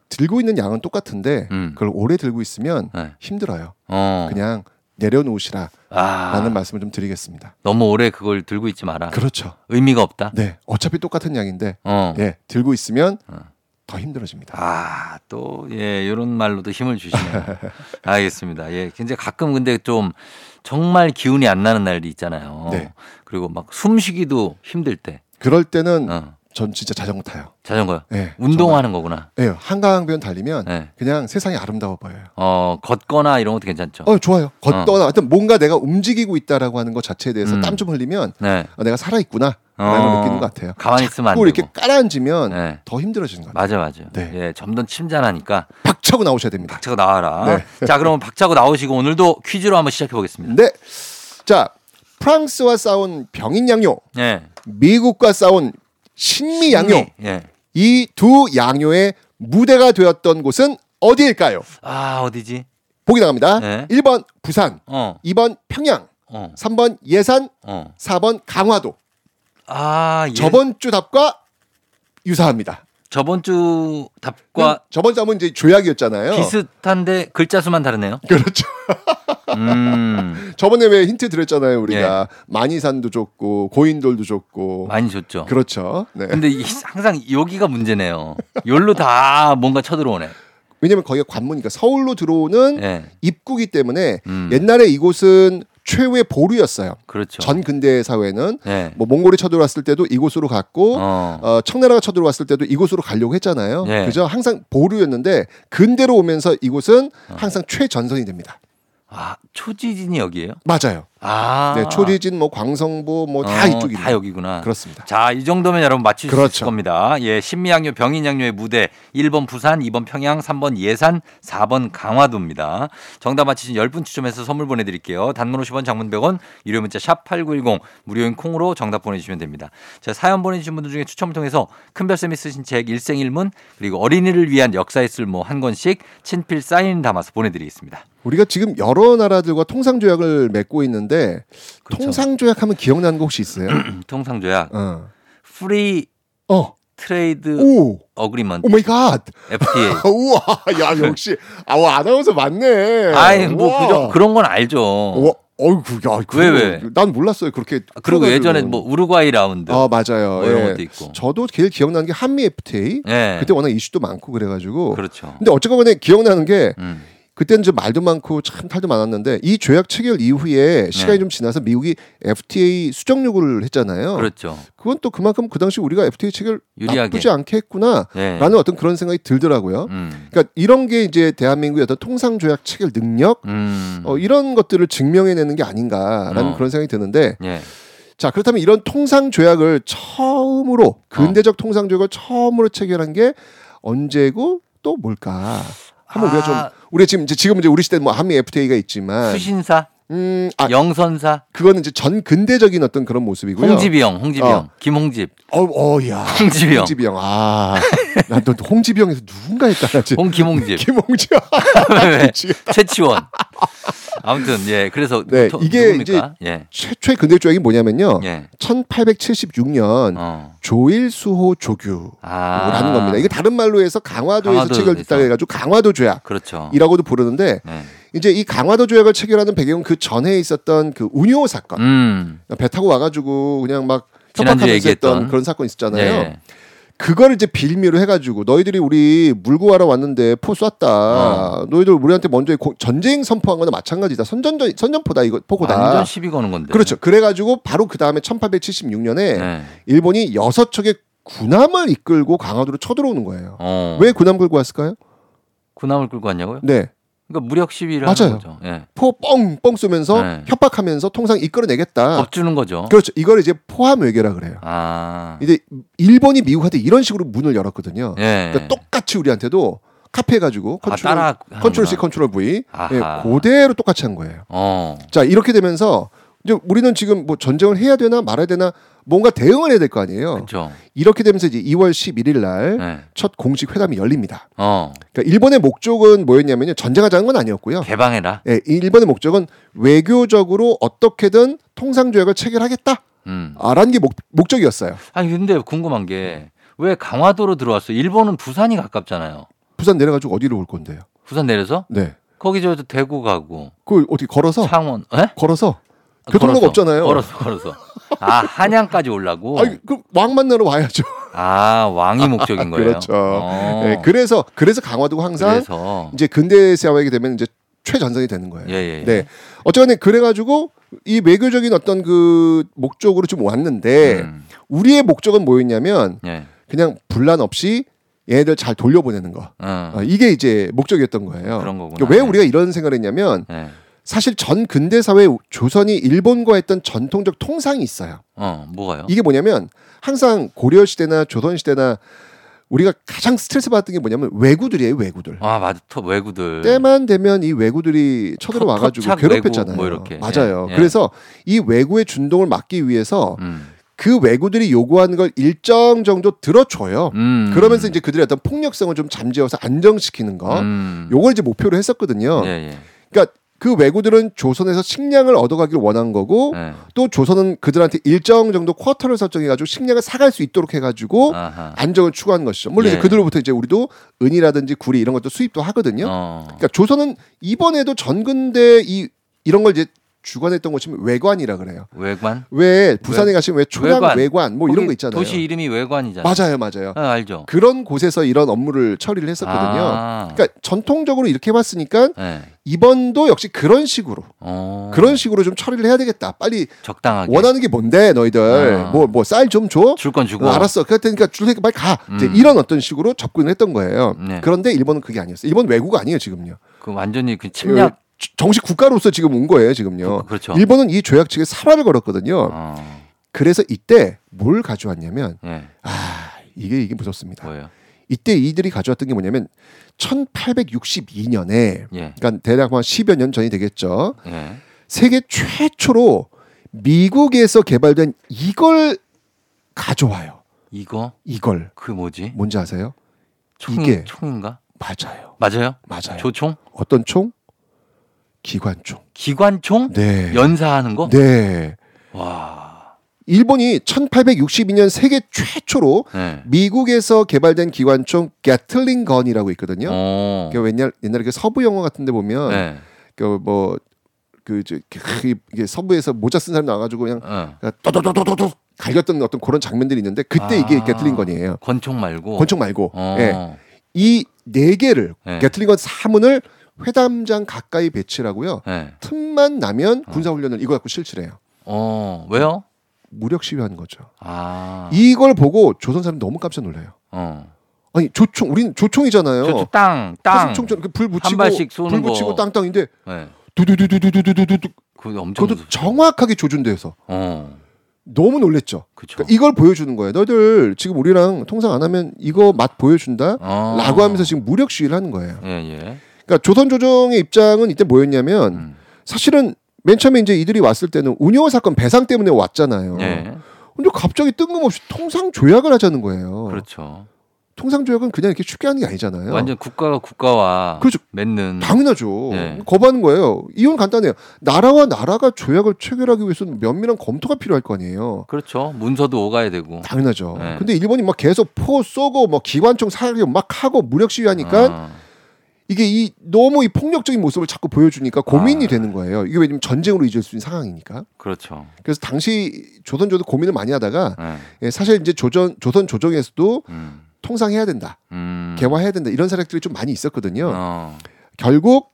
들고 있는 양은 똑같은데 음. 그걸 오래 들고 있으면 네. 힘들어요. 어. 그냥 내려놓으시라라는 아, 말씀을 좀 드리겠습니다. 너무 오래 그걸 들고 있지 마라 그렇죠. 의미가 없다 네, 어차피 똑같은 양인데 어. 예, 들고 있으면 어. 더 힘들어집니다. 아, 또, 예, 요런 말로도 힘을 주시네요. 알겠습니다. 예, 굉장히 가끔 근데 좀 정말 기운이 안 나는 날이 있잖아요. 네. 그리고 막 숨 쉬기도 힘들 때, 그럴 때는 어, 전 진짜 자전거 타요. 자전거요. 예, 운동하는 거구나. 예, 한강변 달리면 예. 그냥 세상이 아름다워 보여요. 어, 걷거나 이런 것도 괜찮죠. 어 좋아요. 걷거나 하여튼 뭔가 내가 움직이고 있다라고 하는 것 자체에 대해서 음. 땀좀 흘리면 네. 어, 내가 살아 있구나 라는 어. 걸 느끼는 것 같아요. 가만히 있으면 안 자꾸 이렇게 되고. 깔아앉으면 네. 더 힘들어지는 것 같아요. 맞아, 맞아. 네. 예, 점점 침잠하니까 박차고 나오셔야 됩니다. 박차고 나와라. 네. 자, 그러면 박차고 나오시고 오늘도 퀴즈로 한번 시작해 보겠습니다. 네. 자 프랑스와 싸운 병인 양요, 예. 미국과 싸운 신미 양요 예. 이두 양요의 무대가 되었던 곳은 어디일까요? 아, 어디지? 보기 나갑니다. 네. 1번 부산, 어, 2번 평양, 어, 3번 예산, 어. 4번 강화도. 아, 예. 저번 주 답과 유사합니다. 저번 주 답과 저번 주 하면 이제 조약이었잖아요. 비슷한데 글자 수만 다르네요. 그렇죠. 음, 저번에 왜 힌트 드렸잖아요. 우리가 예. 만이산도 줬고 고인돌도 줬고. 많이 줬죠. 그렇죠. 네. 근데 이- 항상 여기가 문제네요. 여기로 다 뭔가 쳐들어오네. 왜냐면 거기가 관문이니까 서울로 들어오는 예. 입구기 때문에 음. 옛날에 이곳은 최후의 보루였어요. 그렇죠. 전 근대 사회는 예. 뭐 몽골이 쳐들어왔을 때도 이곳으로 갔고 어. 어, 청나라가 쳐들어왔을 때도 이곳으로 가려고 했잖아요. 예. 그죠? 항상 보루였는데 근대로 오면서 이곳은 어. 항상 최전선이 됩니다. 아, 초지진이 여기예요? 맞아요. 아. 네, 초지진, 뭐 광성보, 뭐다 어, 이쪽입니다. 다 여기구나. 그렇습니다. 자, 이 정도면 여러분 수 그렇죠. 있을 겁니다. 예, 신미양요, 병인양요의 무대 1번 부산, 2번 평양, 3번 예산, 4번 강화도입니다. 정답 맞히신 10분 추첨해서 선물 보내 드릴게요. 단문 50원, 장문 100원, 유료 문자 샵 8910, 무료인 콩으로 정답 보내 주시면 됩니다. 자, 사연 보내 주신 분들 중에 추첨을 통해서 큰별쌤이 쓰신 책 일생일문, 그리고 어린이를 위한 역사의 쓸모 한 권씩 친필 사인 담아서 보내 드리겠습니다. 우리가 지금 여러 나라들과 통상 조약을 맺고 있는 데 그렇죠. 통상 조약하면 기억나는 거 혹시 있어요? 통상 조약, 어. free 어. trade 오. agreement, oh my god. FTA. 우와. 야, 역시 아, 와, 아나운서 맞네. 아이 뭐 우와. 그저, 그런 건 알죠. 와, 어이구, 야, 왜, 왜? 난 몰랐어요. 그렇게. 아, 그리고. 예전에 뭐 우루과이 라운드 아, 맞아요. 뭐 이런 예. 것도 있고. 저도 제일 기억나는 게 한미 FTA. 예. 그때 워낙 이슈도 많고 그래가지고. 그렇죠. 근데 간에 기억나는 게 음. 그때는 좀 말도 많고 참 탈도 많았는데 이 조약 체결 이후에 시간이 좀 지나서 미국이 FTA 수정 요구를 했잖아요. 네. 그렇죠. 그건 또 그만큼 그 당시 우리가 FTA 체결 유리하게. 나쁘지 않게 했구나라는 네. 어떤 그런 생각이 들더라고요. 음. 그러니까 이런 게 이제 대한민국의 어떤 통상 조약 체결 능력 음. 어, 이런 것들을 증명해내는 게 아닌가라는 어. 그런 생각이 드는데 예. 자 그렇다면 이런 통상 조약을 처음으로 근대적 통상 조약을 처음으로 체결한 게 언제고 또 뭘까? 한번 우리가 좀 아. 우리 지금 이제 지금 이제 우리 시대 뭐 한미 FTA가 있지만 수신사, 음, 아, 영선사, 그거는 이제 전 근대적인 어떤 그런 모습이고요. 홍지비형, 홍지비형, 어. 김홍집, 어, 어, 야. 홍지비형. 홍지비형. 아, 난또 홍지비형에서 누군가 했다. 나 지금. 홍김홍집, 김홍지. 왜? 미치겠다. 최치원. 아무튼 예 그래서 네, 도- 이게 누굽니까? 예. 최초의 근대 조약이 뭐냐면요. 예. 1876년 어. 조일수호 조규라는 아. 겁니다. 이게 다른 말로 해서 강화도에서 강화도에서. 체결됐다 해가지고 강화도 조약이라고도 그렇죠. 부르는데 네. 이제 이 강화도 조약을 체결하는 배경은 그 전에 있었던 그 운요 사건. 음. 배 타고 와가지고 그냥 막 협박하면서. 했던 그런 사건 있었잖아요. 예. 그걸 이제 빌미로 해가지고 너희들이 우리 물고 하러 왔는데 포 쐈다. 어. 너희들 우리한테 먼저 고- 전쟁 선포한 거나 마찬가지다. 선전전 선전포다 이거 포고다. 완전 시비 거는 건데. 그렇죠. 그래가지고 바로 그 다음에 1876년에 네. 일본이 여섯 척의 군함을 이끌고 강화도로 쳐들어오는 거예요. 어. 왜 군함 끌고 왔을까요? 군함을 끌고 왔냐고요? 네. 그러니까 무력 시비를 맞아요. 하는 거죠. 예. 포 뻥뻥 쏘면서 네. 협박하면서 통상 이끌어내겠다. 겁주는 거죠. 그렇죠. 이걸 이제 포함 외교라 그래요. 아. 이제 일본이 미국한테 이런 식으로 문을 열었거든요. 예. 그러니까 똑같이 우리한테도 카피해 가지고 아, 컨트롤, 따라 control C. control V. 예, 그대로 똑같이 한 거예요. 어. 자 이렇게 되면서 이제 우리는 지금 뭐 전쟁을 해야 되나 말아야 되나 뭔가 대응을 해야 될 거 아니에요. 그렇죠. 이렇게 되면서 이제 2월 11일 날 네. 첫 공식 회담이 열립니다. 어. 그러니까 일본의 목적은 뭐였냐면요. 전쟁하자는 건 아니었고요. 개방해라. 예, 이 일본의 목적은 외교적으로 어떻게든 통상 조약을 체결하겠다. 음. 아라는 게 목, 목적이었어요. 아니 근데 궁금한 게 왜 강화도로 들어왔어? 일본은 부산이 가깝잖아요. 부산 내려가지고 어디로 올 건데요? 부산 내려서 네. 거기 저 대구 가고 그 어떻게 걸어서? 창원. 에? 걸어서? 교통로가 걸어서, 없잖아요. 걸어서 걸어서. 아 한양까지 올라고. 아니, 그왕 만나러 와야죠. 아 왕이 목적인 거예요. 그렇죠. 어. 네, 그래서 그래서 강화도가 항상 그래서 이제 근대 세화하게 되면 이제 최전선이 되는 거예요. 예, 예, 예. 네. 어쨌든 그래가지고 이 외교적인 어떤 그 목적으로 좀 왔는데 음. 우리의 목적은 뭐였냐면 예. 그냥 분란 없이 얘네들 잘 돌려보내는 거. 어. 어, 이게 이제 목적이었던 거예요. 그런 거구나. 그러니까 왜 우리가 이런 생각을 했냐면 예. 사실 전 근대 사회 조선이 일본과 했던 전통적 통상이 있어요. 어 뭐가요? 이게 뭐냐면 항상 고려 시대나 조선 시대나 우리가 가장 스트레스 받았던 게 뭐냐면 외구들이에요, 외구들. 아 맞아. 터 외구들. 때만 되면 이 외구들이 쳐들어와 가지고 괴롭혔잖아요. 뭐 이렇게. 맞아요. 예, 예. 그래서 이 외구의 준동을 막기 위해서 음. 그 외구들이 요구하는 걸 일정 정도 들어줘요. 음. 그러면서 이제 그들의 어떤 폭력성을 좀 잠재워서 안정시키는 거. 음. 요걸 이제 목표로 했었거든요. 예, 예. 그러니까 그 외구들은 조선에서 식량을 얻어가기를 원한 거고 예. 또 조선은 그들한테 일정 정도 쿼터를 설정해가지고 식량을 사갈 수 있도록 해가지고 아하. 안정을 추구하는 것이죠. 물론 예. 이제 그들로부터 이제 우리도 은이라든지 구리 이런 것도 수입도 하거든요. 어. 그러니까 조선은 이번에도 전근대 이 이런 걸 이제 주관했던 곳이 외관이라 그래요. 외관. 왜 부산에 가시면 왜 초량 외관. 외관, 뭐 이런 거 있잖아요. 도시 이름이 외관이잖아요. 맞아요, 맞아요. 아, 알죠. 그런 곳에서 이런 업무를 처리를 했었거든요. 아. 그러니까 전통적으로 이렇게 해왔으니까 예. 이번도 역시 그런 식으로 어. 그런 식으로 좀 처리를 해야 되겠다. 빨리 적당하게 원하는 게 뭔데 너희들 아. 뭐뭐 쌀 좀 줘. 줄 건 주고. 어, 알았어. 그럴 테니까 줄 테니까 빨리 가. 음. 이런 어떤 식으로 접근을 했던 거예요. 네. 그런데 일본은 그게 아니었어요. 일본 외국가 아니에요 지금요. 그 완전히 그 침략. 그 정식 국가로서 지금 온 거예요 지금요. 그- 그렇죠. 일본은 이 조약 측에 살화를 걸었거든요. 어. 그래서 이때 뭘 가져왔냐면 예. 아 이게 이게 무섭습니다. 뭐예요? 이때 이들이 가져왔던 게 뭐냐면 1862년에 예. 그러니까 대략 한 10여 년 전이 되겠죠. 예. 세계 최초로 미국에서 개발된 이걸 가져와요. 이거 이걸 그 뭐지? 뭔지 아세요? 총, 이게 총인가? 맞아요. 맞아요? 맞아요. 조총? 어떤 총? 기관총. 기관총? 네. 연사하는 거? 네. 와. 일본이 1862년 세계 최초로 네. 미국에서 개발된 기관총 게틀링 건이라고 있거든요. 어. 그 옛날 옛날에 그 서부 영화 같은 데 보면 네. 그뭐그 이게 서부에서 모자 쓴 사람 나와가지고 그냥 어. 또또또또또 갈겼던 어떤 그런 장면들이 있는데 그때 이게 아. 게틀링 건이에요. 권총 말고. 권총 말고 어. 예. 이 네 개를 네. 게틀링 건 사문을 회담장 가까이 배치하고요. 네. 틈만 나면 군사 훈련을 이거 갖고 실시를 해요. 어. 왜요? 무력 시위하는 거죠. 아. 이걸 보고 조선 사람 너무 깜짝 놀라요. 어. 아니 조총, 우린 조총이잖아요. 저 땅, 땅. 총처럼 불 붙이고 한 발씩 쏘는 불 붙이고 거. 땅땅인데 네. 두두두두두두두두 그것도. 정확하게 조준돼서 어. 너무 놀랬죠. 그러니까 이걸 보여주는 거예요. 너희들 지금 우리랑 통상 안 하면 이거 맛 보여준다. 어. 라고 하면서 지금 무력 시위를 하는 거예요. 예, 예. 그러니까 조선 조정의 입장은 이때 뭐였냐면 음. 사실은 맨 처음에 이제 이들이 왔을 때는 운요 사건 배상 때문에 왔잖아요. 예. 근데 갑자기 뜬금없이 통상 조약을 하자는 거예요. 그렇죠. 통상 조약은 그냥 이렇게 쉽게 하는 게 아니잖아요. 완전 국가가 국가와 그렇죠. 맺는 당연하죠. 네. 거부하는 거예요. 이건 간단해요. 나라와 나라가 조약을 체결하기 위해서는 면밀한 검토가 필요할 거 아니에요. 그렇죠. 문서도 오가야 되고. 당연하죠. 네. 근데 일본이 막 계속 포 쏘고 뭐 기관총 사격 막 하고 무력 시위하니까 아, 이게 이 너무 이 폭력적인 모습을 자꾸 보여주니까 고민이 아. 되는 거예요. 이게 왜냐면 전쟁으로 이어질 수 있는 상황이니까. 그렇죠. 그래서 당시 조선조도 고민을 많이 하다가 네. 예, 사실 이제 조전 조선 조정에서도 음. 통상해야 된다, 음. 개화해야 된다 이런 사례들이 좀 많이 있었거든요. 어. 결국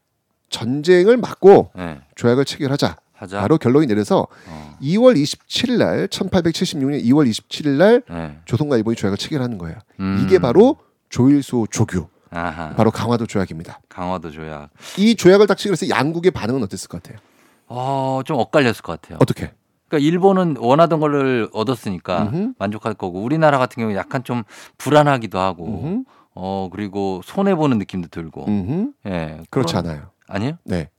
전쟁을 막고 네. 조약을 체결하자. 하자. 바로 결론이 내려서 어. 2월 27일 날 1876년 2월 27일 날 네. 조선과 일본이 조약을 체결하는 거예요. 음. 이게 바로 조일소 조규, 아하. 바로 강화도 조약입니다. 강화도 조약. 이 조약을 딱 체결해서 양국의 반응은 어땠을 것 같아요? 어, 좀 엇갈렸을 것 같아요. 어떻게? 그러니까 일본은 원하던 거를 얻었으니까 음흠. 만족할 거고 우리나라 같은 경우 약간 좀 불안하기도 하고 음흠. 어 그리고 손해 보는 느낌도 들고 음흠. 예 그렇지 그런- 않아요. 아니요 네.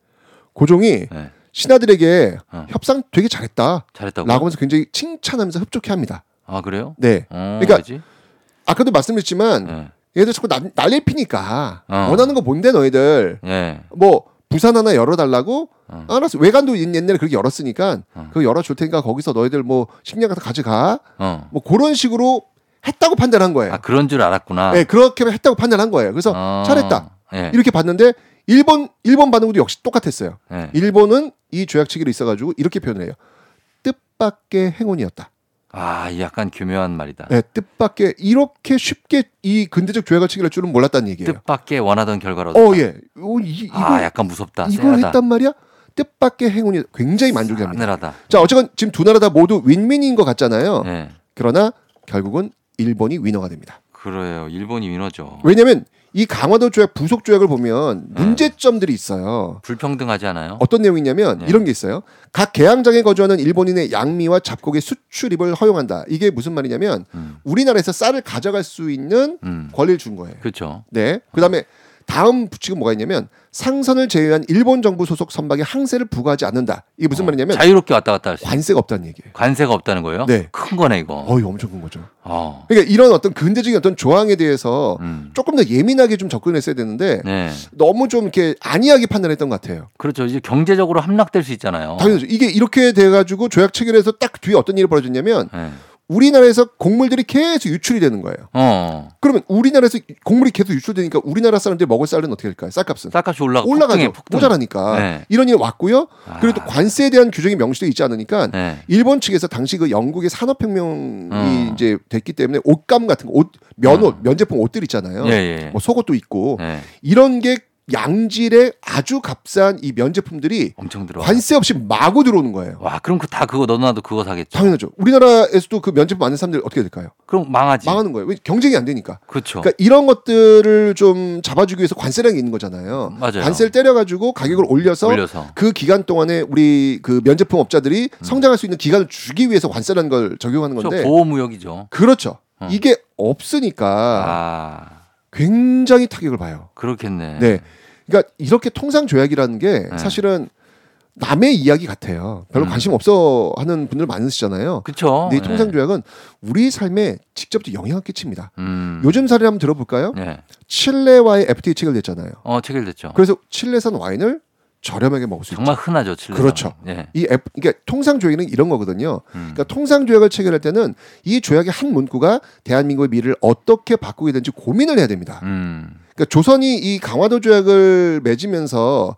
고종이 네. 신하들에게 어. 협상 되게 잘했다. 잘했다고 라고 하면서 굉장히 칭찬하면서 흡족해 합니다. 아 그래요 네. 어, 그러니까 왜지? 아까도 말씀드렸지만 네. 얘들 자꾸 난, 난리 피니까 어. 원하는 거 뭔데 너희들 예 뭐 부산 하나 열어달라고 어. 알았어 외관도 옛- 옛날에 그렇게 열었으니까 어. 그거 열어줄 테니까 거기서 너희들 뭐 식량 같은 거 가져가 어. 뭐 그런 식으로 했다고 판단한 거예요. 아 그런 줄 알았구나 네, 그렇게 했다고 판단한 거예요. 그래서 어. 잘했다 예. 이렇게 봤는데 일본 일본 반응도 역시 똑같았어요. 예. 일본은 이 조약 체결이 있어가지고 이렇게 표현해요. 뜻밖의 행운이었다. 아 약간 교묘한 말이다 네, 뜻밖의 이렇게 쉽게 이 근대적 조약을 체결할 줄은 몰랐다는 얘기예요. 뜻밖의 원하던 결과로 어, 예. 어, 이, 이거 아 약간 무섭다 이걸 쎄하다. 했단 말이야? 뜻밖의 행운이 굉장히 만족합니다. 싸늘하다 자, 어쨌건 지금 두 나라 다 모두 윈윈인 것 같잖아요. 예 그러나 결국은 일본이 위너가 됩니다. 그래요 일본이 위너죠 왜냐하면 이 강화도 조약 부속 조약을 보면 네. 문제점들이 있어요. 불평등하지 않아요 어떤 내용이냐면 네. 이런 게 있어요. 각 개항장에 거주하는 일본인의 양미와 잡곡의 수출입을 허용한다. 이게 무슨 말이냐면 음. 우리나라에서 쌀을 가져갈 수 있는 음. 권리를 준 거예요. 그렇죠 네. 그다음에 다음 부칙은 뭐가 있냐면 상선을 제외한 일본 정부 소속 선박에 항세를 부과하지 않는다. 이게 무슨 말이냐면 어, 자유롭게 왔다 갔다 할 수. 관세가 없다는 얘기예요. 관세가 없다는 거예요? 네. 큰 거네 이거. 어 이 엄청 큰 거죠. 어. 그러니까 이런 어떤 근대적인 어떤 조항에 대해서 음. 조금 더 예민하게 좀 접근했어야 되는데 네. 너무 좀 이렇게 안이하게 판단했던 것 같아요. 그렇죠. 이제 경제적으로 함락될 수 있잖아요. 당연하죠. 이게 이렇게 돼 가지고 조약 체결해서 딱 뒤에 어떤 일이 벌어졌냐면 네. 우리나라에서 곡물들이 계속 유출이 되는 거예요. 어. 그러면 우리나라에서 곡물이 계속 유출되니까 우리나라 사람들이 먹을 쌀은 어떻게 될까요? 쌀값은 쌀값이 올라가 올라가죠. 폭등해, 폭등. 모자라니까 네. 이런 일이 왔고요. 아. 그리고 또 관세에 대한 규정이 명시되어 있지 않으니까 네. 일본 측에서 당시 그 영국의 산업혁명이 어. 이제 됐기 때문에 옷감 같은 거, 옷 면옷, 어. 면제품 옷들 있잖아요. 예, 예. 뭐 속옷도 있고 네. 이런 게 양질의 아주 값싼 이 면제품들이 엄청 들어. 관세 없이 마구 들어오는 거예요. 와, 그럼 그 다 그거 너나도 그거 사겠죠. 당연하죠. 우리나라에서도 그 면제품 많은 사람들 어떻게 될까요? 그럼 망하지. 망하는 거예요. 왜 경쟁이 안 되니까. 그렇죠. 그러니까 이런 것들을 좀 잡아주기 위해서 게 있는 거잖아요. 맞아요. 관세를 때려가지고 가격을 올려서, 올려서. 그 기간 동안에 우리 그 면제품 업자들이 성장할 수 있는 기간을 주기 위해서 관세라는 걸 적용하는 그렇죠. 건데 보호무역이죠. 그렇죠. 어. 이게 없으니까 아, 굉장히 타격을 봐요. 그렇겠네. 네. 그러니까 이렇게 통상 조약이라는 게 네. 사실은 남의 이야기 같아요. 별로 음. 관심 없어 하는 분들 많으시잖아요. 그렇죠. 근데 이 통상 조약은 우리 삶에 직접 영향을 끼칩니다. 음. 요즘 사례 한번 들어볼까요? 네. 칠레와의 FTA 체결됐잖아요. 어, 체결됐죠. 그래서 칠레산 와인을 저렴하게 먹을 수 있죠. 정말 흔하죠, 칠레. 그렇죠. 예. 이 F, 그러니까 통상 조약은 이런 거거든요. 음. 그러니까 통상 조약을 체결할 때는 이 조약의 한 문구가 대한민국의 미래를 어떻게 바꾸게 되는지 고민을 해야 됩니다. 음. 그러니까 조선이 이 강화도 조약을 맺으면서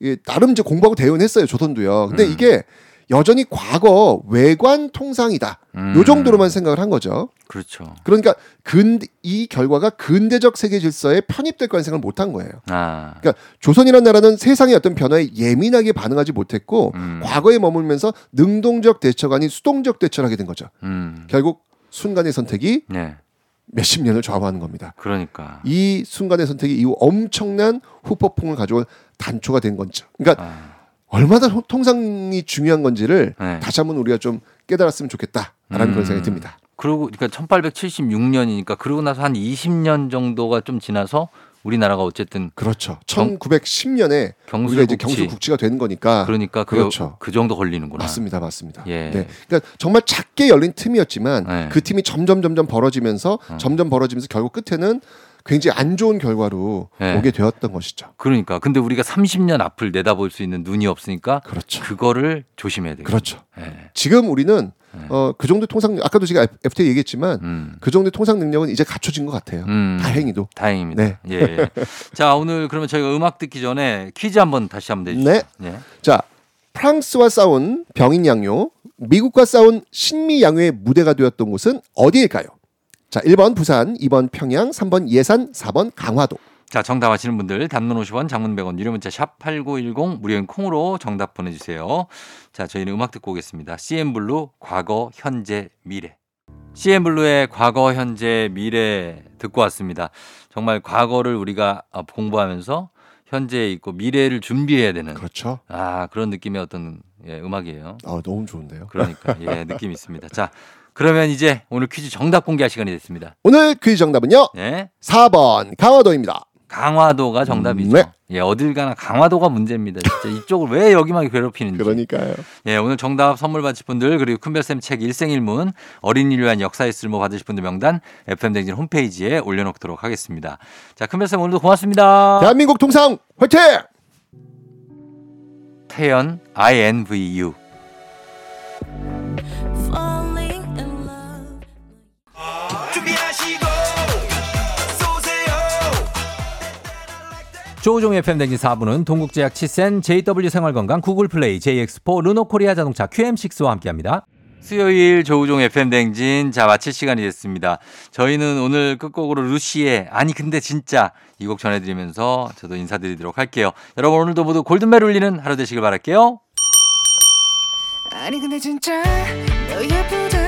이 나름 이제 공부하고 대응했어요. 조선도요. 근데 음. 이게 여전히 과거 외관 통상이다. 음. 요 정도로만 생각을 한 거죠. 그렇죠. 그러니까 근 이 결과가 근대적 세계 질서에 편입될 거라는 생각을 못 한 거예요. 아. 그러니까 조선이라는 나라는 세상의 어떤 변화에 예민하게 반응하지 못했고 음. 과거에 머물면서 능동적 대처가 아닌 수동적 대처를 하게 된 거죠. 음. 결국 순간의 선택이 네. 몇십 년을 좌우하는 겁니다. 그러니까. 이 순간의 선택이 이후 엄청난 후폭풍을 가져온 단초가 된 거죠. 그러니까 아. 얼마나 통- 통상이 중요한 건지를 네. 다시 한번 우리가 좀 깨달았으면 좋겠다라는 음. 그런 생각이 듭니다. 그리고 그러니까 1876년이니까 그러고 나서 한 20년 정도가 좀 지나서 우리나라가 어쨌든 그렇죠. 경- 1910년에 경술 우리가 이제 국치. 경술 국치가 된 거니까 그러니까 그, 그렇죠. 그 정도 걸리는구나. 맞습니다, 맞습니다. 예. 네, 그러니까 정말 작게 열린 틈이었지만 네. 그 팀이 점점 점점 벌어지면서 점점 벌어지면서 결국 끝에는 굉장히 안 좋은 결과로 네. 오게 되었던 것이죠. 그러니까 근데 우리가 30년 앞을 내다볼 수 있는 눈이 없으니까 그렇죠. 그거를 조심해야 돼요. 그렇죠. 예. 지금 우리는 어, 그 정도 통상 아까도 제가 FTA 얘기했지만 음. 그 정도의 통상 능력은 이제 갖춰진 것 같아요. 음. 다행히도. 다행입니다. 네. 예. 자, 오늘 그러면 저희가 음악 듣기 전에 퀴즈 한번 다시 한번 내주시죠. 네. 예. 자, 프랑스와 싸운 병인 양요, 미국과 싸운 신미 양요의 무대가 되었던 곳은 어디일까요? 자, 1번 부산, 2번 평양, 3번 예산, 4번 강화도. 자, 정답 아시는 분들 단문 50원, 장문 100원, 유료 문자 샵 8910 무료인 콩으로 정답 보내 주세요. 자, 저희는 음악 듣고 오겠습니다. CN블루 과거, 현재, 미래. CN블루의 과거, 현재, 미래 듣고 왔습니다. 정말 과거를 우리가 아, 공부하면서 현재에 있고 미래를 준비해야 되는 그렇죠. 아, 그런 느낌의 어떤 예, 음악이에요. 아, 너무 좋은데요. 그러니까 예, 느낌 있습니다. 자, 그러면 이제 오늘 퀴즈 정답 공개할 시간이 됐습니다. 오늘 퀴즈 정답은요. 예. 4번 강화도입니다. 강화도가 정답이죠. 네. 예, 어딜 가나 강화도가 문제입니다. 진짜 이쪽을 왜 여기만 괴롭히는지. 그러니까요. 예, 오늘 정답 선물 받으실 분들 그리고 큰별쌤 책 일생일문 어린이를 위한 역사의 쓸모 받으실 분들 명단 FM댕진 홈페이지에 올려놓도록 하겠습니다. 자, 큰별쌤 오늘도 고맙습니다. 대한민국 통상 화이팅! 태연 INVU. 조우종의 FM댕진 4부는 동국제약 치센 JW 생활건강 구글플레이 JX4 르노코리아 자동차 QM6와 함께합니다. 수요일 조우종 FM댕진 자 마칠 시간이 됐습니다. 저희는 오늘 끝곡으로 루시의 아니 근데 진짜 이 곡 전해드리면서 저도 인사드리도록 할게요. 여러분 오늘도 모두 골든벨 울리는 하루 되시길 바랄게요. 아니 근데 진짜 너 예쁘다니